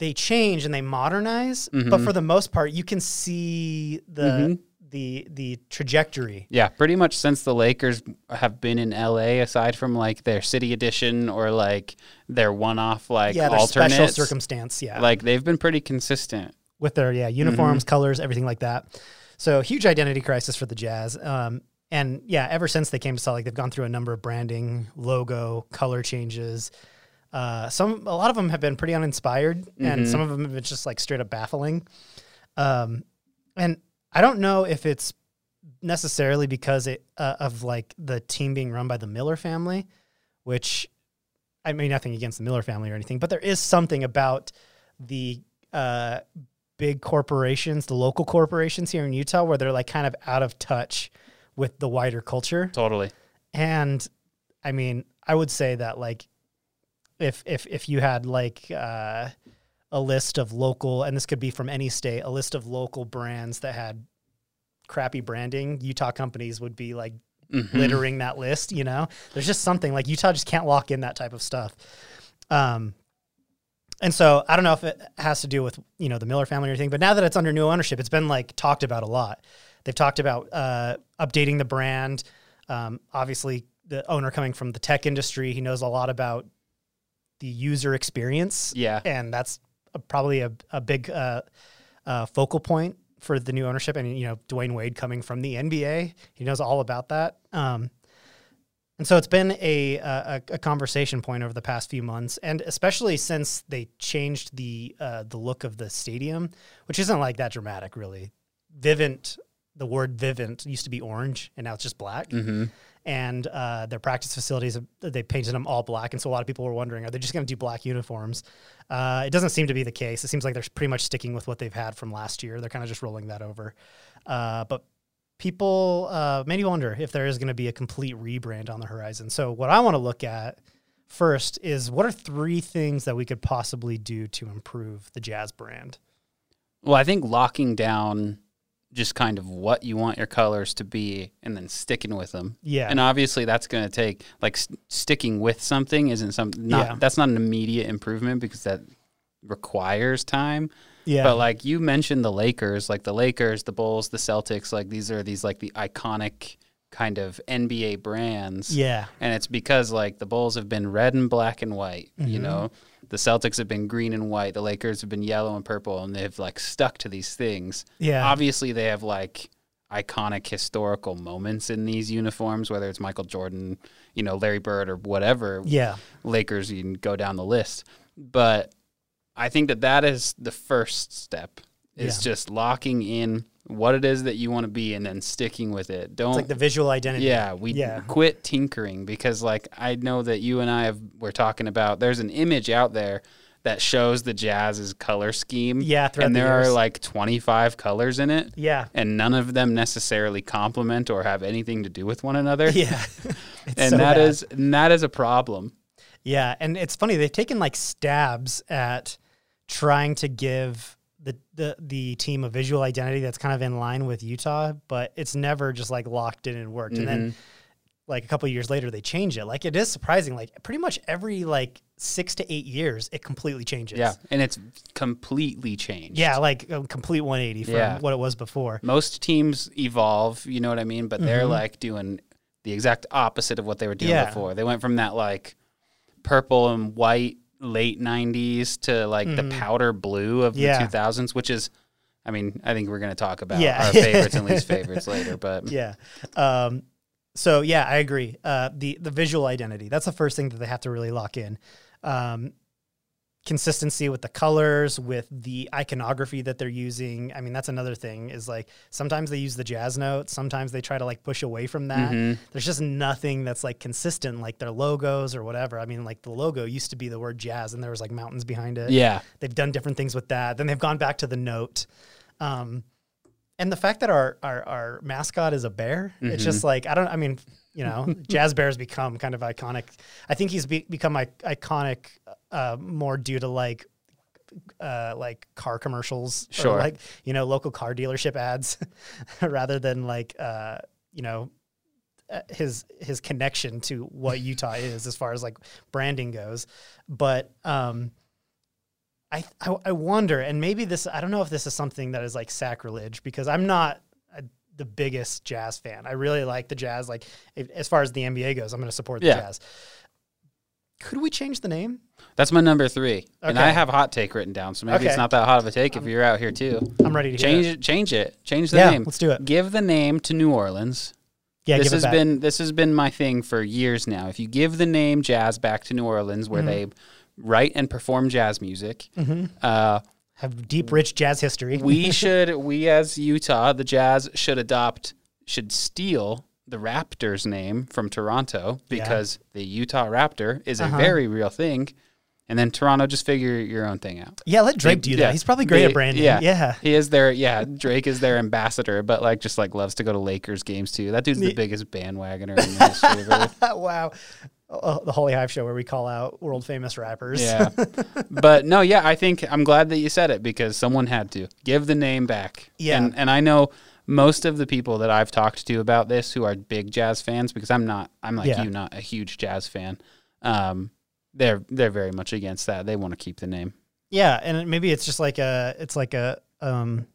they change and they modernize, but Mhm. for the most part, you can see the Mhm. the the trajectory. Yeah, pretty much since the Lakers have been in LA, aside from like their city edition or like their one-off like yeah, special circumstance. Yeah, like they've been pretty consistent. with their yeah uniforms, Mm-hmm. colors, everything like that. So huge identity crisis for the Jazz. Um, and yeah, ever since they came to Salt Lake, they've gone through a number of branding, logo, color changes. Uh, some a lot of them have been pretty uninspired, and Mhm. some of them have been just like straight up baffling. Um, and I don't know if it's necessarily because it, uh, of like the team being run by the Miller family, which I mean nothing against the Miller family or anything, but there is something about the uh, big corporations, the local corporations here in Utah, where they're like kind of out of touch with the wider culture. Totally. And I mean, I would say that like if if if you had like uh, a list of local, and this could be from any state, a list of local brands that had crappy branding, Utah companies would be like Mhm. littering that list. You know, there's just something like Utah just can't lock in that type of stuff. Um, and so I don't know if it has to do with you know the Miller family or anything, but now that it's under new ownership, it's been like talked about a lot. They've talked about uh, updating the brand. Um, obviously, the owner coming from the tech industry, he knows a lot about the user experience, Yeah. and that's a, probably a, a big uh, uh, focal point for the new ownership. And you know, Dwyane Wade coming from the NBA, he knows all about that. Um, and so it's been a, a a conversation point over the past few months, and especially since they changed the uh, the look of the stadium, which isn't like that dramatic, really. Vivint, the word Vivint used to be orange, and now it's just black hmm and uh, their practice facilities they painted them all black. And so a lot of people were wondering are they just going to do black uniforms? Uh, it doesn't seem to be the case. It seems like they're pretty much sticking with what they've had from last year. They're kind of just rolling that over. Uh, but people uh, made wonder if there is going to be a complete rebrand on the horizon. So what i want to look at first is what are three things that we could possibly do to improve the jazz brand? Well, I think locking down just kind of what you want your colors to be and then sticking with them. yeah And obviously that's going to take like s- sticking with something isn't some not Yeah. that's not an immediate improvement because that requires time. yeah But like you mentioned the Lakers, like the Lakers, the Bulls, the Celtics, like these are these like the iconic kind of NBA brands. yeah And it's because like the Bulls have been red and black and white, you Mhm. know. The Celtics have been green and white. The Lakers have been yellow and purple and they've like stuck to these things. yeah Obviously they have like iconic historical moments in these uniforms, whether it's Michael Jordan, you know, Larry Bird or whatever. yeah Lakers, you can go down the list. But I think that that is the first step is Yeah. just locking in what it is that you want to be and then sticking with it. Don't it's like the visual identity yeah, we Yeah. quit tinkering because like I know that you and I have we're talking about there's an image out there that shows the jazz's color scheme. Yeah, and the there are like 25 colors in it yeah and none of them necessarily complement or have anything to do with one another. yeah And so that bad. is and that is a problem. Yeah, and it's funny they've taken like stabs at trying to give the the the team a visual identity that's kind of in line with Utah, but it's never just like locked in and worked. And Mm-hmm. then like a couple of years later they change it. Like it is surprising. Like pretty much every like 6 to 8 years it completely changes. Yeah, and it's completely changed. Yeah, like a complete 180 from Yeah. what it was before. Most teams evolve, you know what I mean, but they're Mhm. like doing the exact opposite of what they were doing Yeah. before. They went from that like purple and white late 90s to like the Mhm. powder blue of Yeah. the 2000s, which is I mean, I think we're going to talk about Yeah. our favorites and least favorites later, but yeah. Um, so yeah, I agree. Uh, the the visual identity that's the first thing that they have to really lock in. Um, consistency with the colors, with the iconography that they're using. I mean, that's another thing. Is like sometimes they use the jazz notes, sometimes they try to like push away from that. Mhm. There's just nothing that's like consistent, like their logos or whatever. I mean, like the logo used to be the word jazz, and there was like mountains behind it yeah. they've done different things with that. Then they've gone back to the note. Um, and the fact that our, our, our mascot is a bear, it's Mhm. just like, I don't, I mean, you know, jazz bears become kind of iconic. I think he's be, become I- iconic uh, more due to like, uh, like car commercials, or Sure. like, you know, local car dealership ads rather than like, uh, you know, uh, his his connection to what Utah is as far as like branding goes. But um, I, I I wonder, and maybe this I don't know if this is something that is like sacrilege because I'm not a, the biggest jazz fan. I really like the jazz. Like if, as far as the NBA goes, I'm going to support the Yeah. jazz. Could we change the name? That's my number 3. And I have hot take written down, so maybe Okay. it's not that hot of a take if you're out here too. I'm ready to Change hear it, change it. Change the Yeah, name. let's do it. Give the name to New Orleans. Yeah, this give has it back. been this has been my thing for years now. If you give the name jazz back to New Orleans, where Mhm. they write and perform jazz music, Mhm. uh, have deep, rich jazz history. we should we as Utah, the Jazz should adopt should steal the Raptors name from Toronto Yeah. because the Utah Raptor is Uh-huh. a very real thing. And then Toronto just figure your own thing out. yeah, let Drake They- do yeah. that. He's probably great They- at branding. yeah. yeah. He is their yeah, Drake is their ambassador, but like just like loves to go to Lakers games too. That dude's the biggest bandwagoner in the history of Earth. wow. Uh, the Holy Hive show where we call out world famous rappers. Yeah. but no, yeah, I think I'm glad that you said it because someone had to give the name back. Yeah. And, and I know most of the people that I've talked to about this who are big jazz fans, because I'm not, I'm like Yeah. you, not a huge jazz fan. Um, they're they're very much against that. They want to keep the name. Yeah, and maybe it's just like a it's like a um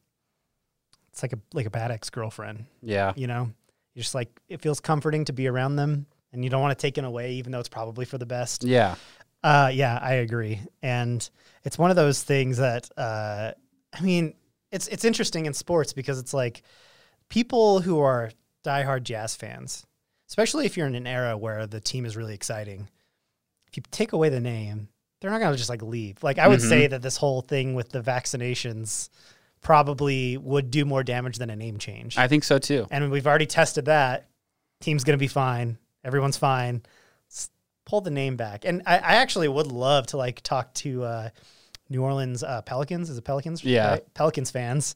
it's like a like a bad ex girlfriend, Yeah. you know? You're just like it feels comforting to be around them and you don't want to take it away even though it's probably for the best. Yeah. Uh yeah, I agree. And it's one of those things that uh I mean, it's it's interesting in sports because it's like people who are diehard jazz fans, especially if you're in an era where the team is really exciting, if you take away the name, they're not gonna just like leave. Like I would Mhm. say that this whole thing with the vaccinations probably would do more damage than a name change. I think so too. and we've already tested that. Team's gonna be fine. Everyone's fine. S- pull the name back. And I, I actually would love to like talk to uh, New Orleans uh, Pelicans. Is it Pelicans? Yeah. Pelicans fans,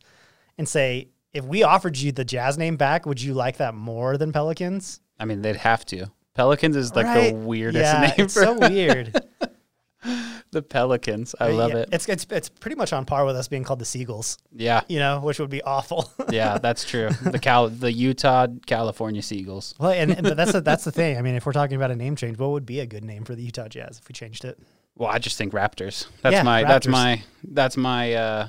and say if we offered you the Jazz name back, would you like that more than Pelicans? I mean, they'd have to. Pelicans is like Right? the weirdest yeah, name it's for so weird. the Pelicans. I love Yeah, it. It's it's it's pretty much on par with us being called the Seagulls. Yeah. You know, which would be awful. Yeah, that's true. The Cal the Utah California Seagulls. well, and, and but that's the, that's the thing. I mean, if we're talking about a name change, what would be a good name for the Utah Jazz if we changed it? Well, I just think Raptors. That's Yeah, my that's my that's my uh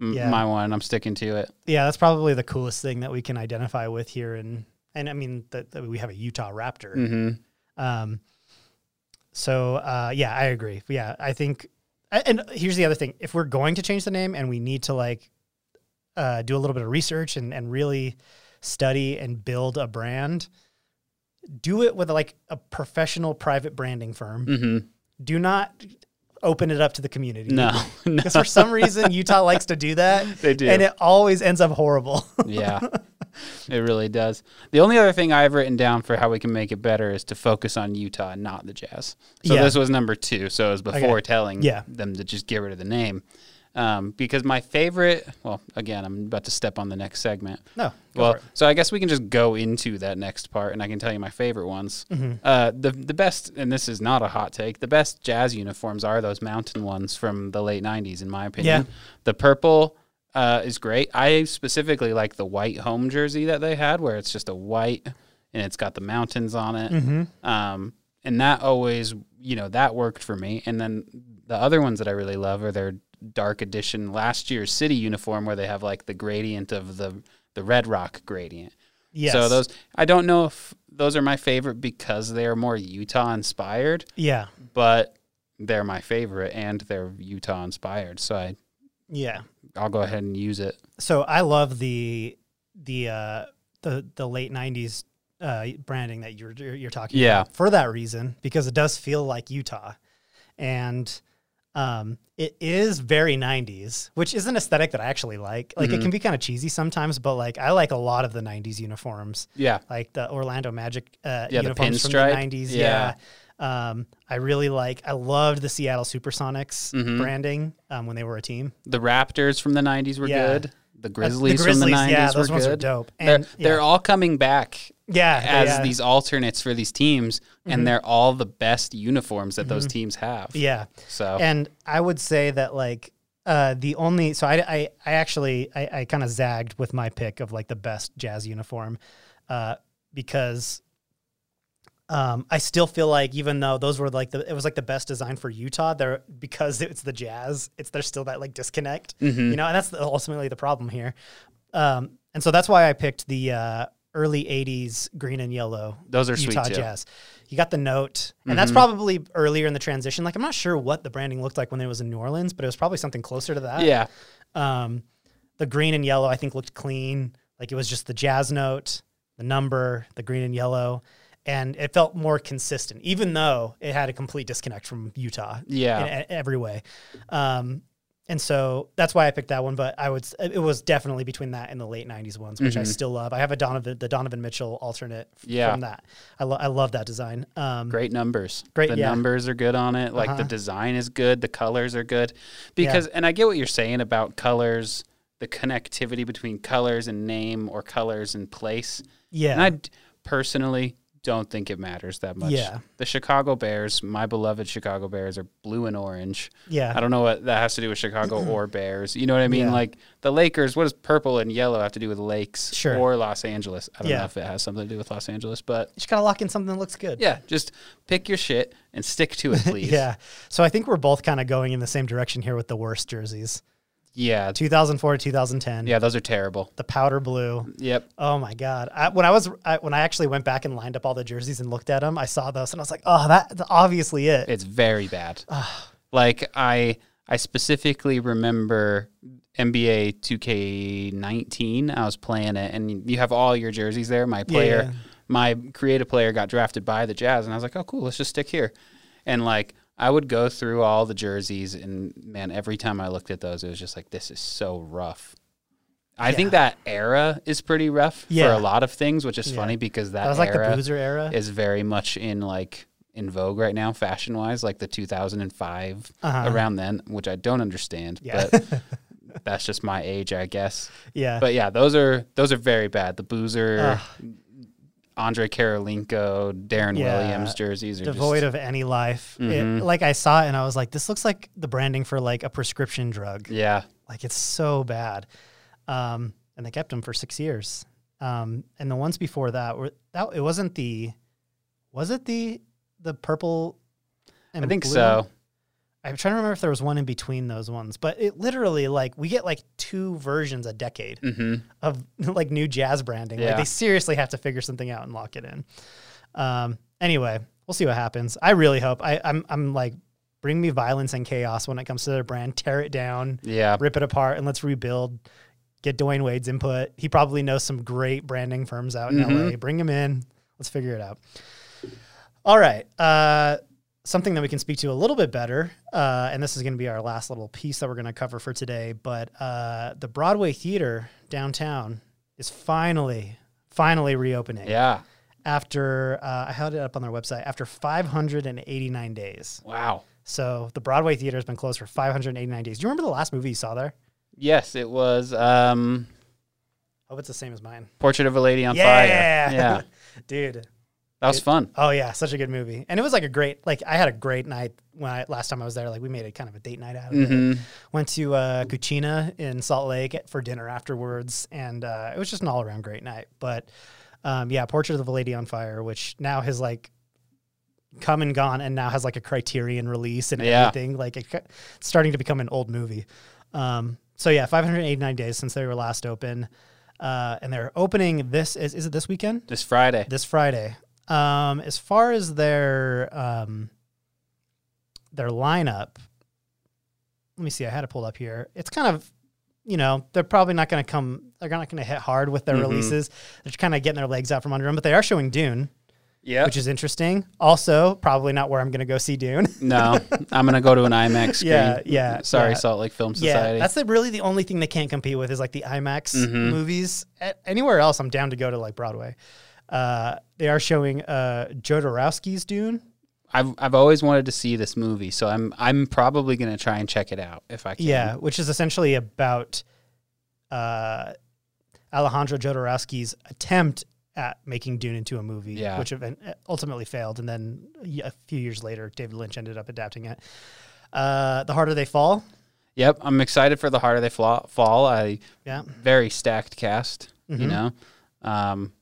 m- Yeah. my one. I'm sticking to it. Yeah, that's probably the coolest thing that we can identify with here, and and I mean that, that we have a Utah Raptor. hmm Um, so uh, yeah, I agree. Yeah, I think. And here's the other thing: if we're going to change the name, and we need to like uh, do a little bit of research and and really study and build a brand, do it with like a professional private branding firm. hmm Do not open it up to the community. No, no, Because for some reason Utah likes to do that, they do. and it always ends up horrible. yeah, it really does. The only other thing I've written down for how we can make it better is to focus on Utah and not the Jazz. So Yeah. this was number two. So it was before telling Yeah. them to just get rid of the name. Um, because my favorite, well, again, I'm about to step on the next segment. no, Well, so I guess we can just go into that next part, and I can tell you my favorite ones. Mm-hmm. Uh, the the best, and this is not a hot take. The best jazz uniforms are those mountain ones from the late '90s, in my opinion. Yeah. The purple uh, is great. I specifically like the white home jersey that they had, where it's just a white and it's got the mountains on it. Mm-hmm. Um, and that always, you know, that worked for me. And then the other ones that I really love are their dark edition last year's city uniform, where they have like the gradient of the the red rock gradient. Yes. So those, I don't know if those are my favorite because they are more Utah inspired, Yeah. but they're my favorite and they're Utah inspired. So I, Yeah. I'll go ahead and use it. So I love the the uh, the the late '90s uh, branding that you're you're talking Yeah. about for that reason because it does feel like Utah, and um, it is very '90s, which is an aesthetic that I actually like. Like it Mhm. can be kind of cheesy sometimes, but like I like a lot of the '90s uniforms, Yeah. like the Orlando Magic uh, Yeah, the uniforms from the '90s. Yeah. Yeah. Um, I really like. I loved the Seattle SuperSonics Mhm. branding um, when they were a team. The Raptors from the 90s were Yeah. good. The Grizzlies, the from the Grizzlies, 90s yeah, were those ones good. are dope. They're, And they're all coming back yeah, as these alternates for these teams, Mhm. and they're all the best uniforms that those teams have. Yeah, So and I would say that like uh, the only so I I, I actually I, I kind of zagged with my pick of like the best jazz uniform uh, because um, I still feel like even though those were like the it was like the best design for Utah, there because it's the jazz, it's there's still that like disconnect, mhm. you know, and that's the, ultimately the problem here. Um, and so that's why I picked the uh, early '80s green and yellow those are sweet Utah too. You got the note, and that's Mhm. probably earlier in the transition. Like I'm not sure what the branding looked like when it was in New Orleans, but it was probably something closer to that. Yeah. Um, the green and yellow I think looked clean. Like it was just the jazz note, the number, the green and yellow, and it felt more consistent, even though it had a complete disconnect from Utah Yeah. in every way. Um, and so that's why I picked that one. But I would it was definitely between that and the late '90s ones, which I Mhm. still love. I have a Donovan, the Donovan Mitchell alternate f- Yeah. from that. I, lo- I love that design. Um, Great numbers. Great, The yeah. numbers are good on it. Like the Uh-huh. design is good. The colors are good. Because, and I get what you're saying about colors, the connectivity between colors and name or colors and place. Yeah, And I personally don't think it matters that much. Yeah. The Chicago Bears, my beloved Chicago Bears, are blue and orange. Yeah. I don't know what that has to do with Chicago or Bears. You know what I mean? Yeah. Like the Lakers, what does purple and yellow have to do with lakes Sure. or Los Angeles? I don't Yeah. know if it has something to do with Los Angeles, but You just gotta lock in something that looks good. yeah, just pick your shit and stick to it, please. Yeah. So I think we're both kind of going in the same direction here with the worst jerseys. Yeah. 2004 to 2010. Yeah, those are terrible. The powder blue. Yep. Oh my god! I, when I was I, when I actually went back and lined up all the jerseys and looked at them, I saw those and I was like, oh, that- that's obviously it. It's very bad. like I I specifically remember NBA 2K19. I was playing it and you have all your jerseys there. My player, Yeah. my creative player got drafted by the Jazz and I was like, "Oh cool, let's just stick here." And like I would go through all the jerseys and man, every time I looked at those it was just like this is so rough. I think that era is pretty rough for a lot of things, which is Yeah. funny because that, that was like era the boozer era. is very much in like in vogue right now, fashion wise, like the 2005 Uh-huh. around then, which I don't understand, Yeah. but that's just my age, I guess. yeah. But yeah, those are those are very bad. The Boozer, Ugh. Andrei Kirilenko, Deron Yeah. Williams jerseys are devoid just, of any life. It- Mhm. like I saw it and I was like, this looks like the branding for like a prescription drug. yeah, Like it's so bad. Um, and they kept them for six years. Um, and the ones before that were that it wasn't the was it the the purple I think blue? so. I'm trying to remember if there was one in between those ones, but it literally like we get like two versions a decade hmm of like new jazz branding. Like they seriously have to figure something out and lock it in. Um, anyway, we'll see what happens. I really hope I, I'm I'm like bring me violence and chaos when it comes to their brand. Tear it down, Yeah, rip it apart, and let's rebuild. Get Dwyane Wade's input. He probably knows some great branding firms out in Mhm. LA. Bring him in. Let's figure it out. All right. Uh, something that we can speak to a little bit better, uh, and this is going to be our last little piece that we're going to cover for today. But uh, the Broadway Theater downtown is finally, finally reopening yeah. after uh, I held it up on their website after 589 days. Wow. So the Broadway Theater has been closed for 589 days. Do you remember the last movie you saw there? Yes, it was um, Hope it's the same as mine. Portrait of a Lady on yeah, Fire. Yeah, dude. That was fun. Oh yeah, such a good movie, and it was like a great. Like I had a great night when I last time I was there. Like we made it kind of a date night out of it. hmm Went to uh, Cucina in Salt Lake for dinner afterwards, and uh, it was just an all around great night. But um, yeah, Portrait of a Lady on Fire, which now has like come and gone, and now has like a Criterion release and Yeah. everything. Like it, it's starting to become an old movie. Um, so yeah, 589 days since they were last open, uh, and they're opening this. Is, is it this weekend? This Friday. this Friday. Um, as far as their um, their lineup, let me see. I had it pulled up here. It's kind of, you know, they're probably not going to come. They're not going to hit hard with their Mhm. releases. They're kind of getting their legs out from under them. But they are showing Dune, Yeah. which is interesting. Also, probably not where I'm going to go see Dune. No, I'm gonna go to an IMAX screen. Yeah, yeah, Sorry, yeah. Salt Lake Film Society. yeah, that's the, really the only thing they can't compete with is like the IMAX Mhm. movies. A- anywhere else, I'm down to go to like Broadway. Uh, they are showing uh, Jodorowsky's Dune. I've I've always wanted to see this movie, so I'm I'm probably gonna try and check it out if I can. Yeah, which is essentially about uh, Alejandro Jodorowsky's attempt at making Dune into a movie, Yeah. which event- ultimately failed. And then a few years later, David Lynch ended up adapting it. Uh, the Harder They Fall. Yep, I'm excited for the harder they fla- fall. I Yeah. very stacked cast, you Mhm. know, um,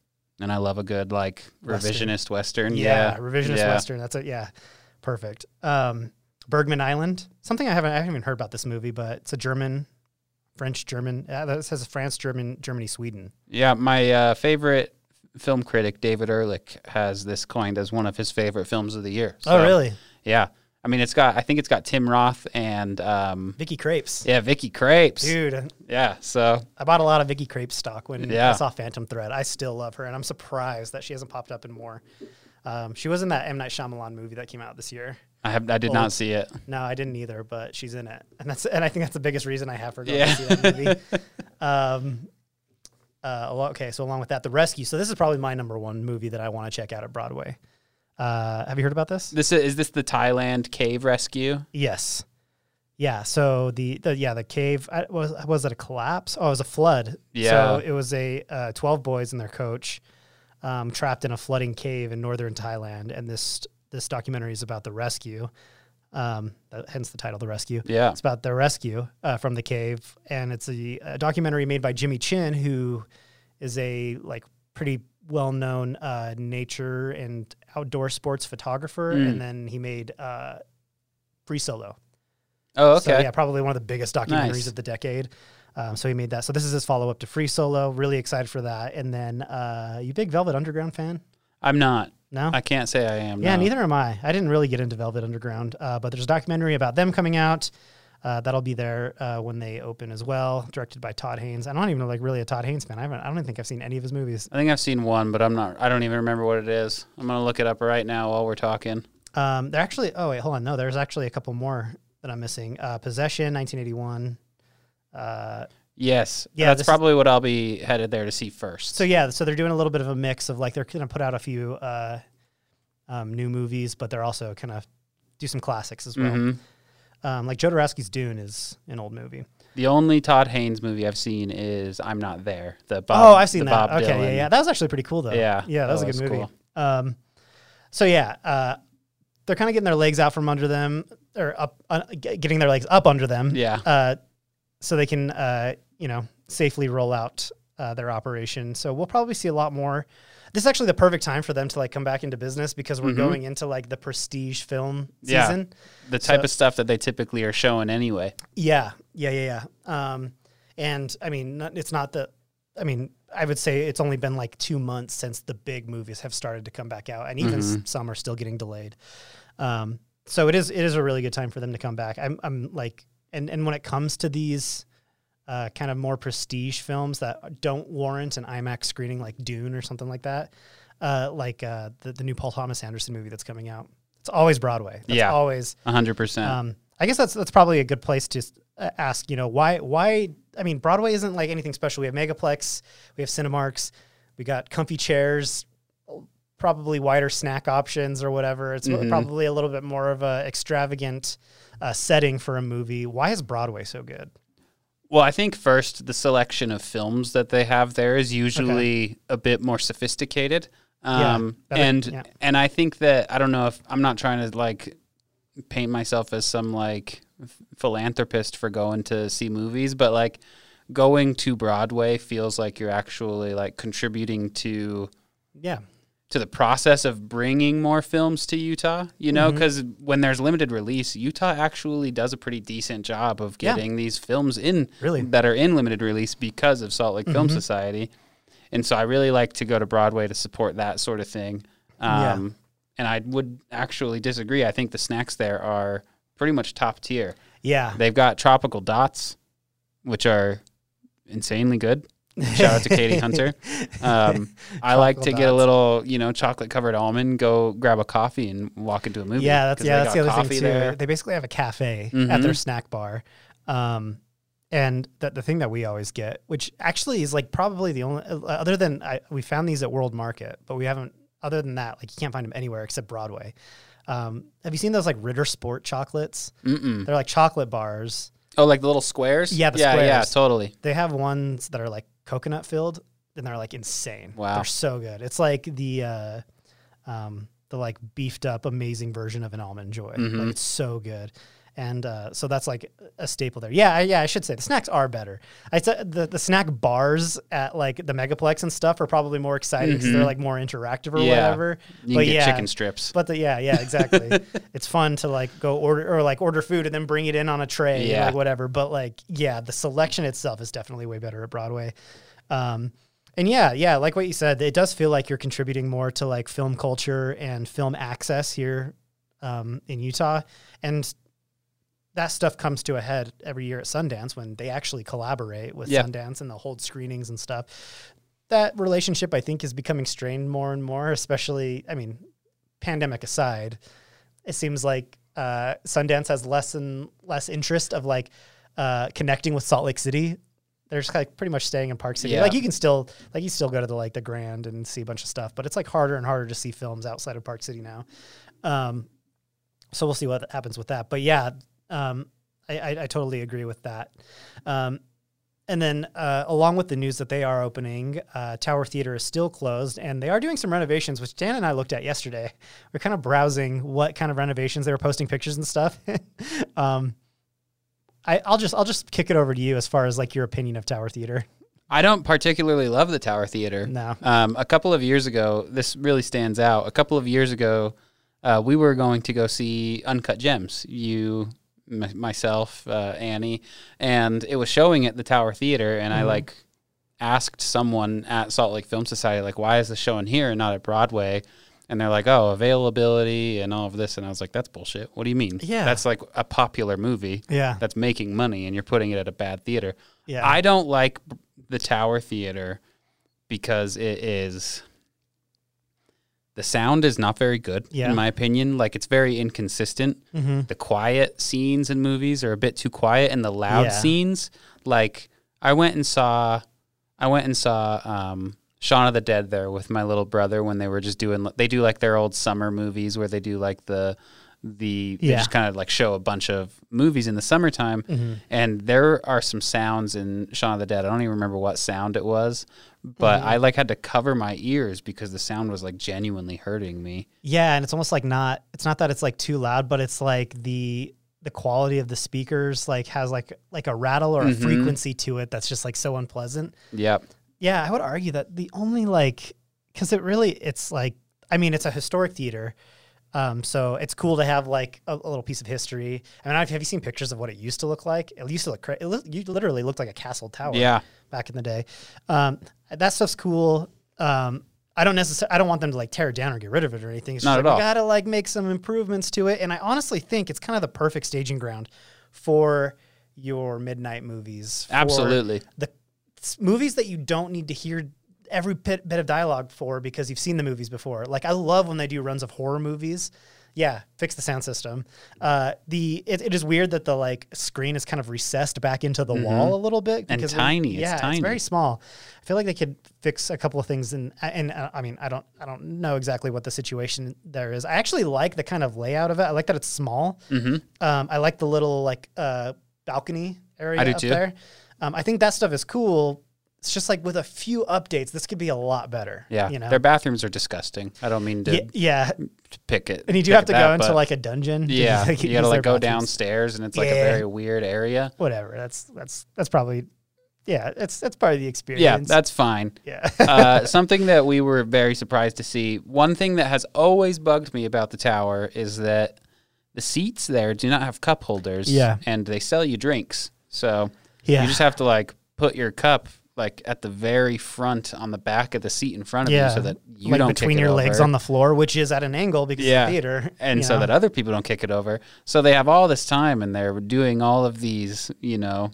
and I love a good like Western. revisionist western. Yeah. Yeah, Revisionist yeah. Western. That's it. Yeah. Perfect. Um, Bergman Island. Something I haven't, I haven't even heard about this movie, but it's a German, French, German. Uh, that says France, German, Germany, Sweden. Yeah, my uh, favorite film critic David Ehrlich has this coined as one of his favorite films of the year. oh, really? Yeah, I mean it's got I think it's got Tim Roth and um, Vicky Krieps. yeah Vicky Krieps. Dude, Yeah, so I bought a lot of Vicky Krieps stock when I saw Phantom Thread. I still love her, and I'm surprised that she hasn't popped up in more. Um, she was in that M Night Shyamalan movie that came out this year. I have I did Old. not see it. No, I didn't either, but she's in it, and that's and I think that's the biggest reason I have for going Yeah. to see that movie. um, uh, okay, so along with that, The Rescue. So this is probably my number one movie that I want to check out at Broadway. Uh, have you heard about this? This is, is this the Thailand cave rescue? Yes. Yeah. So the, the yeah the cave I, was was it a collapse? Oh, it was a flood. Yeah. So it was a uh, twelve boys and their coach. um, trapped in a flooding cave in northern Thailand, and this this documentary is about the rescue. Um, hence the title, "The Rescue." Yeah. It's about the rescue uh, from the cave, and it's a, a documentary made by Jimmy Chin, who is a like pretty well known uh, nature and outdoor sports photographer, Mm. and then he made uh, Free Solo. Oh, So, okay. yeah, probably one of the biggest documentaries Nice. of the decade. Um, so he made that. So this is his follow up to Free Solo. Really excited for that. And then, uh, you big Velvet Underground fan? I'm not. No. I can't say I am. yeah, no. neither am I. I didn't really get into Velvet Underground, uh, but there's a documentary about them coming out. Uh, that'll be there uh, when they open as well. Directed by Todd Haynes. I'm not even like really a Todd Haynes fan. I haven't. I don't even think I've seen any of his movies. I think I've seen one, but I'm not. I don't even remember what it is. I'm gonna look it up right now while we're talking. Um, they're actually. Oh wait, hold on. No, there's actually a couple more that I'm missing. Uh, Possession, 1981. Uh, Yes. Yeah, That's is- probably what I'll be headed there to see first. So yeah, so they're doing a little bit of a mix of like they're going to put out a few uh, um, new movies, but they're also kind of do some classics as well. Mhm. Um, like Jodorowsky's Dune is an old movie. The only Todd Haynes movie I've seen is I'm Not There. The Bob. oh, I've seen that. Bob okay, yeah, Dylan. yeah, that was actually pretty cool though. Yeah, yeah, that was a good was movie. cool. Um, so yeah, uh, they're kind of getting their legs out from under them, or up, uh, getting their legs up under them. Yeah. uh, so they can uh, you know safely roll out uh, their operation. So we'll probably see a lot more. This is actually the perfect time for them to like come back into business because we're Mhm. going into like the prestige film Yeah. season. The type So- of stuff that they typically are showing anyway. Yeah, yeah, yeah, yeah. Um, and I mean, it's not the. I mean, I would say it's only been like two months since the big movies have started to come back out, and even s- Mhm. some are still getting delayed. Um, so it is it is a really good time for them to come back. I'm I'm like, and and when it comes to these. Uh, kind of more prestige films that don't warrant an IMAX screening, like Dune or something like that. Uh, like uh, the the new Paul Thomas Anderson movie that's coming out. It's always Broadway. That's Yeah. always 100%. um, I guess that's that's probably a good place to uh, ask. You know, why why? I mean, Broadway isn't like anything special. We have Megaplex, we have Cinemarks, we got comfy chairs, probably wider snack options or whatever. It's Mhm. probably a little bit more of a extravagant uh, setting for a movie. Why is Broadway so good? Well, I think first the selection of films that they have there is usually a bit more sophisticated. Um, better- and yeah. and I think that I don't know if I'm not trying to like paint myself as some like philanthropist for going to see movies, but like going to Broadway feels like you're actually like contributing to Yeah, to the process of bringing more films to Utah, you know, because when there's limited release, Utah actually does a pretty decent job of Yeah. getting these films in Really. that are in limited release because of Salt Lake Film Mhm. Society. And so I really like to go to Broadway to support that sort of thing. Yeah. Um, And I would actually disagree. I think the snacks there are pretty much top tier. yeah. They've got tropical dots, which are insanely good. Shout out to Katie Hunter. Um, I like to Tropical get a little, you know, chocolate covered almond, go grab a coffee and walk into a movie. Yeah, that's yeah, that's the other thing coffee too. there. They basically have a cafe at their Mhm. snack bar. Um, and the, the thing that we always get, which actually is like probably the only, uh, other than I, we found these at World Market, but we haven't, other than that, like you can't find them anywhere except Broadway. Um, have you seen those like Ritter Sport chocolates? Mm-mm. They're like chocolate bars. Oh, like the little squares? Yeah, the yeah, Yeah, totally. They have ones that are like coconut filled and they're like insane. Wow. They're so good. It's like the, uh, um, the like beefed up amazing version of an almond joy. Mhm. Like it's so good. And uh, so that's like a staple there. Yeah, yeah, I should say the snacks are better. I said the, the snack bars at like the Megaplex and stuff are probably more exciting because they're Mhm. like more interactive or Yeah. whatever. You But yeah. chicken strips. But the, yeah, yeah, exactly. it's fun to like go order or like order food and then bring it in on a tray, Yeah. like whatever. But like, yeah, the selection itself is definitely way better at Broadway. Um, and yeah, yeah, like what you said, it does feel like you're contributing more to like film culture and film access here um, in Utah, and that stuff comes to a head every year at Sundance when they actually collaborate with Yeah. Sundance and they'll hold screenings and stuff. That relationship, I think, is becoming strained more and more, especially, I mean, pandemic aside, it seems like uh, Sundance has less and less interest of like uh, connecting with Salt Lake City. They're just like pretty much staying in Park City. Yeah. Like you can still like you still go to the like the Grand and see a bunch of stuff, but it's like harder and harder to see films outside of Park City now. Um, so we'll see what happens with that. But yeah, um, I, I, I totally agree with that. Um, and then, uh, along with the news that they are opening, uh, Tower Theater is still closed, and they are doing some renovations, which Dan and I looked at yesterday. We're kind of browsing what kind of renovations they were posting pictures and stuff. um, I, I'll just I'll just kick it over to you as far as like your opinion of Tower Theater. I don't particularly love the Tower Theater. No. Um, a couple of years ago, this really stands out. A couple of years ago, uh, we were going to go see Uncut Gems. You, m- myself, uh, Annie, and it was showing at the Tower Theater. And I like asked someone at Salt Lake Film Society, like, why is the showing here and not at Broadway? And they're like, oh, availability and all of this. And I was like, that's bullshit. What do you mean? Yeah. That's like a popular movie Yeah. that's making money and you're putting it at a bad theater. Yeah. I don't like the Tower Theater because it is the sound is not very good Yeah. in my opinion. Like it's very inconsistent. Mm-hmm. The quiet scenes in movies are a bit too quiet and the loud Yeah. scenes like I went and saw I went and saw um Shaun of the Dead there with my little brother when they were just doing they do like their old summer movies where they do like the the they Yeah. just kind of like show a bunch of movies in the summertime Mm-hmm. and there are some sounds in Shaun of the Dead. I don't even remember what sound it was, but Mm-hmm. I like had to cover my ears because the sound was like genuinely hurting me. Yeah, and it's almost like not it's not that it's like too loud, but it's like the the quality of the speakers like has like like a rattle or a Mhm. frequency to it that's just like so unpleasant. Yeah. Yeah, I would argue that the only like cuz it really it's like I mean, it's a historic theater. Um, so it's cool to have like a, a little piece of history. I mean, I've, have you seen pictures of what it used to look like? It used to look cra- it li- you literally looked like a castle tower Yeah. back in the day. Um, that stuff's cool. Um, I don't necessarily, I don't want them to like tear it down or get rid of it or anything. It's Not just at like, all. we gotta like make some improvements to it. And I honestly think it's kind of the perfect staging ground for your midnight movies. for Absolutely. The s- movies that you don't need to hear every bit, bit of dialogue for because you've seen the movies before. Like I love when they do runs of horror movies. Yeah, fix the sound system. Uh, the it, it is weird that the like screen is kind of recessed back into the wall a little bit Mm-hmm. And when- tiny, it's yeah, tiny. it's very small. I feel like they could fix a couple of things, and and uh, I mean, I don't I don't know exactly what the situation there is. I actually like the kind of layout of it. I like that it's small. Mhm. Um, I like the little like uh, balcony area up too. there. Um, I think that stuff is cool. It's just like with a few updates, this could be a lot better. Yeah. you know. Their bathrooms are disgusting. I don't mean to yeah, pick it. and you do have to that, go into like a dungeon. Yeah. like, you gotta like go bathrooms. downstairs and it's like Yeah. a very weird area. Whatever. That's that's that's probably yeah. That's that's part of the experience. Yeah, that's fine. yeah. uh, something that we were very surprised to see. One thing that has always bugged me about the tower is that the seats there do not have cup holders. Yeah. and they sell you drinks, so yeah. you just have to like put your cup like at the very front on the back of the seat in front of Yeah. you, so that you like don't between your legs over. on the floor, which is at an angle because Yeah. a theater, and so know? that other people don't kick it over. So they have all this time, and they're doing all of these, you know,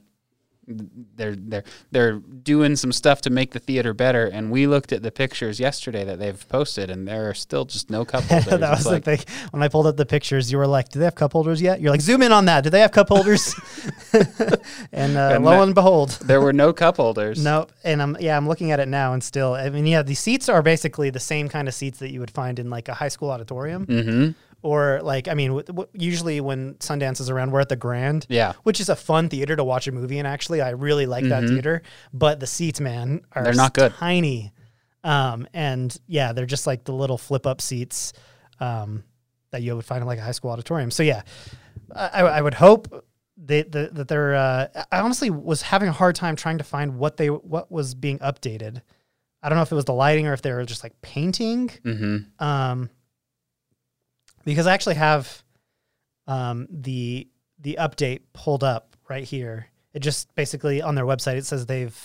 they're they're they're doing some stuff to make the theater better. And we looked at the pictures yesterday that they've posted, and there are still just no cup holders. that was like, the thing. When I pulled up the pictures, you were like, "Do they have cup holders yet?" You're like, "Zoom in on that. Do they have cup holders?" and, uh, And lo that- and behold, there were no cup holders. no. And I'm yeah, I'm looking at it now, and still, I mean, yeah, the seats are basically the same kind of seats that you would find in like a high school auditorium, Mm-hmm. Or like, I mean, w- w- usually when Sundance is around, we're at the Grand. Yeah. Which is a fun theater to watch a movie in. Actually, I really like that Mhm. theater. But the seats, man, are They're not good. Tiny, um, and yeah, they're just like the little flip up seats um, that you would find in like a high school auditorium. So yeah, I, I would hope they, the, that they're. Uh, I honestly was having a hard time trying to find what they what was being updated. I don't know if it was the lighting or if they were just like painting. Mm-hmm. Um, because I actually have um, the the update pulled up right here. It just basically on their website it says they've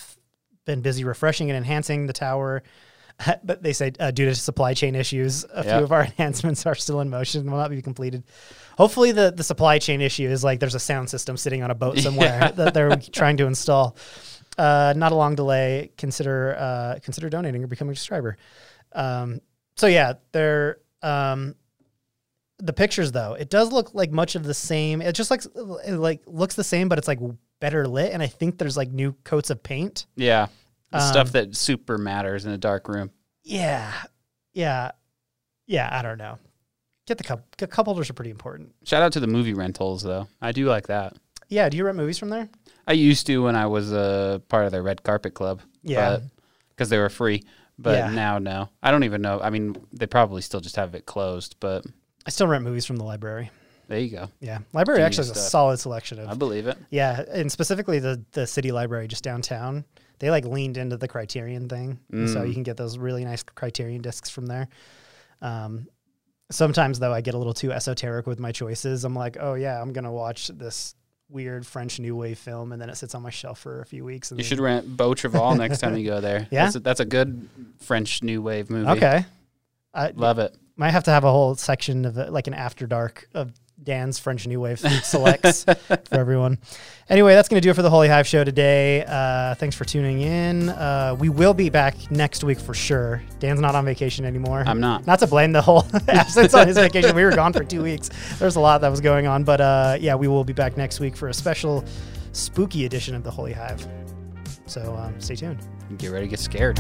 been busy refreshing and enhancing the tower, but they say uh, due to supply chain issues, a Yeah. few of our enhancements are still in motion and will not be completed. Hopefully, the the supply chain issue is like there's a sound system sitting on a boat somewhere Yeah. that they're trying to install. Uh, not a long delay. Consider uh, consider donating or becoming a subscriber. Um, so yeah, they're um, the pictures though. It does look like much of the same. It just like it like looks the same, but it's like better lit. And I think there's like new coats of paint. Yeah. The Um, stuff that super matters in a dark room. Yeah, yeah, yeah. I don't know. Get the cup. Cup holders are pretty important. Shout out to the movie rentals though. I do like that. Yeah. Do you rent movies from there? I used to when I was a part of the red carpet club. Yeah. because they were free. But Yeah. now, no, I don't even know. I mean, they probably still just have it closed. But I still rent movies from the library. there you go. Yeah, library Genius actually has a solid selection of. I believe it. Yeah, and specifically the the city library just downtown. They like leaned into the Criterion thing, and so Mm. you can get those really nice Criterion discs from there. Um, sometimes though, I get a little too esoteric with my choices. I'm like, oh yeah, I'm gonna watch this weird French New Wave film, and then it sits on my shelf for a few weeks. And You should rent Beau Travail next time you go there. Yeah? that's a, that's a good French new wave movie. Okay. I love it. might have to have a whole section of like an after dark of Dan's French New Wave selects for everyone. Anyway, that's going to do it for the Holy Hive show today. Uh, thanks for tuning in. Uh, we will be back next week for sure. Dan's not on vacation anymore. I'm not. Not to blame the whole absence on his vacation. We were gone for two weeks. There's a lot that was going on. But uh, yeah, we will be back next week for a special spooky edition of the Holy Hive. So um, stay tuned. Get ready to get scared.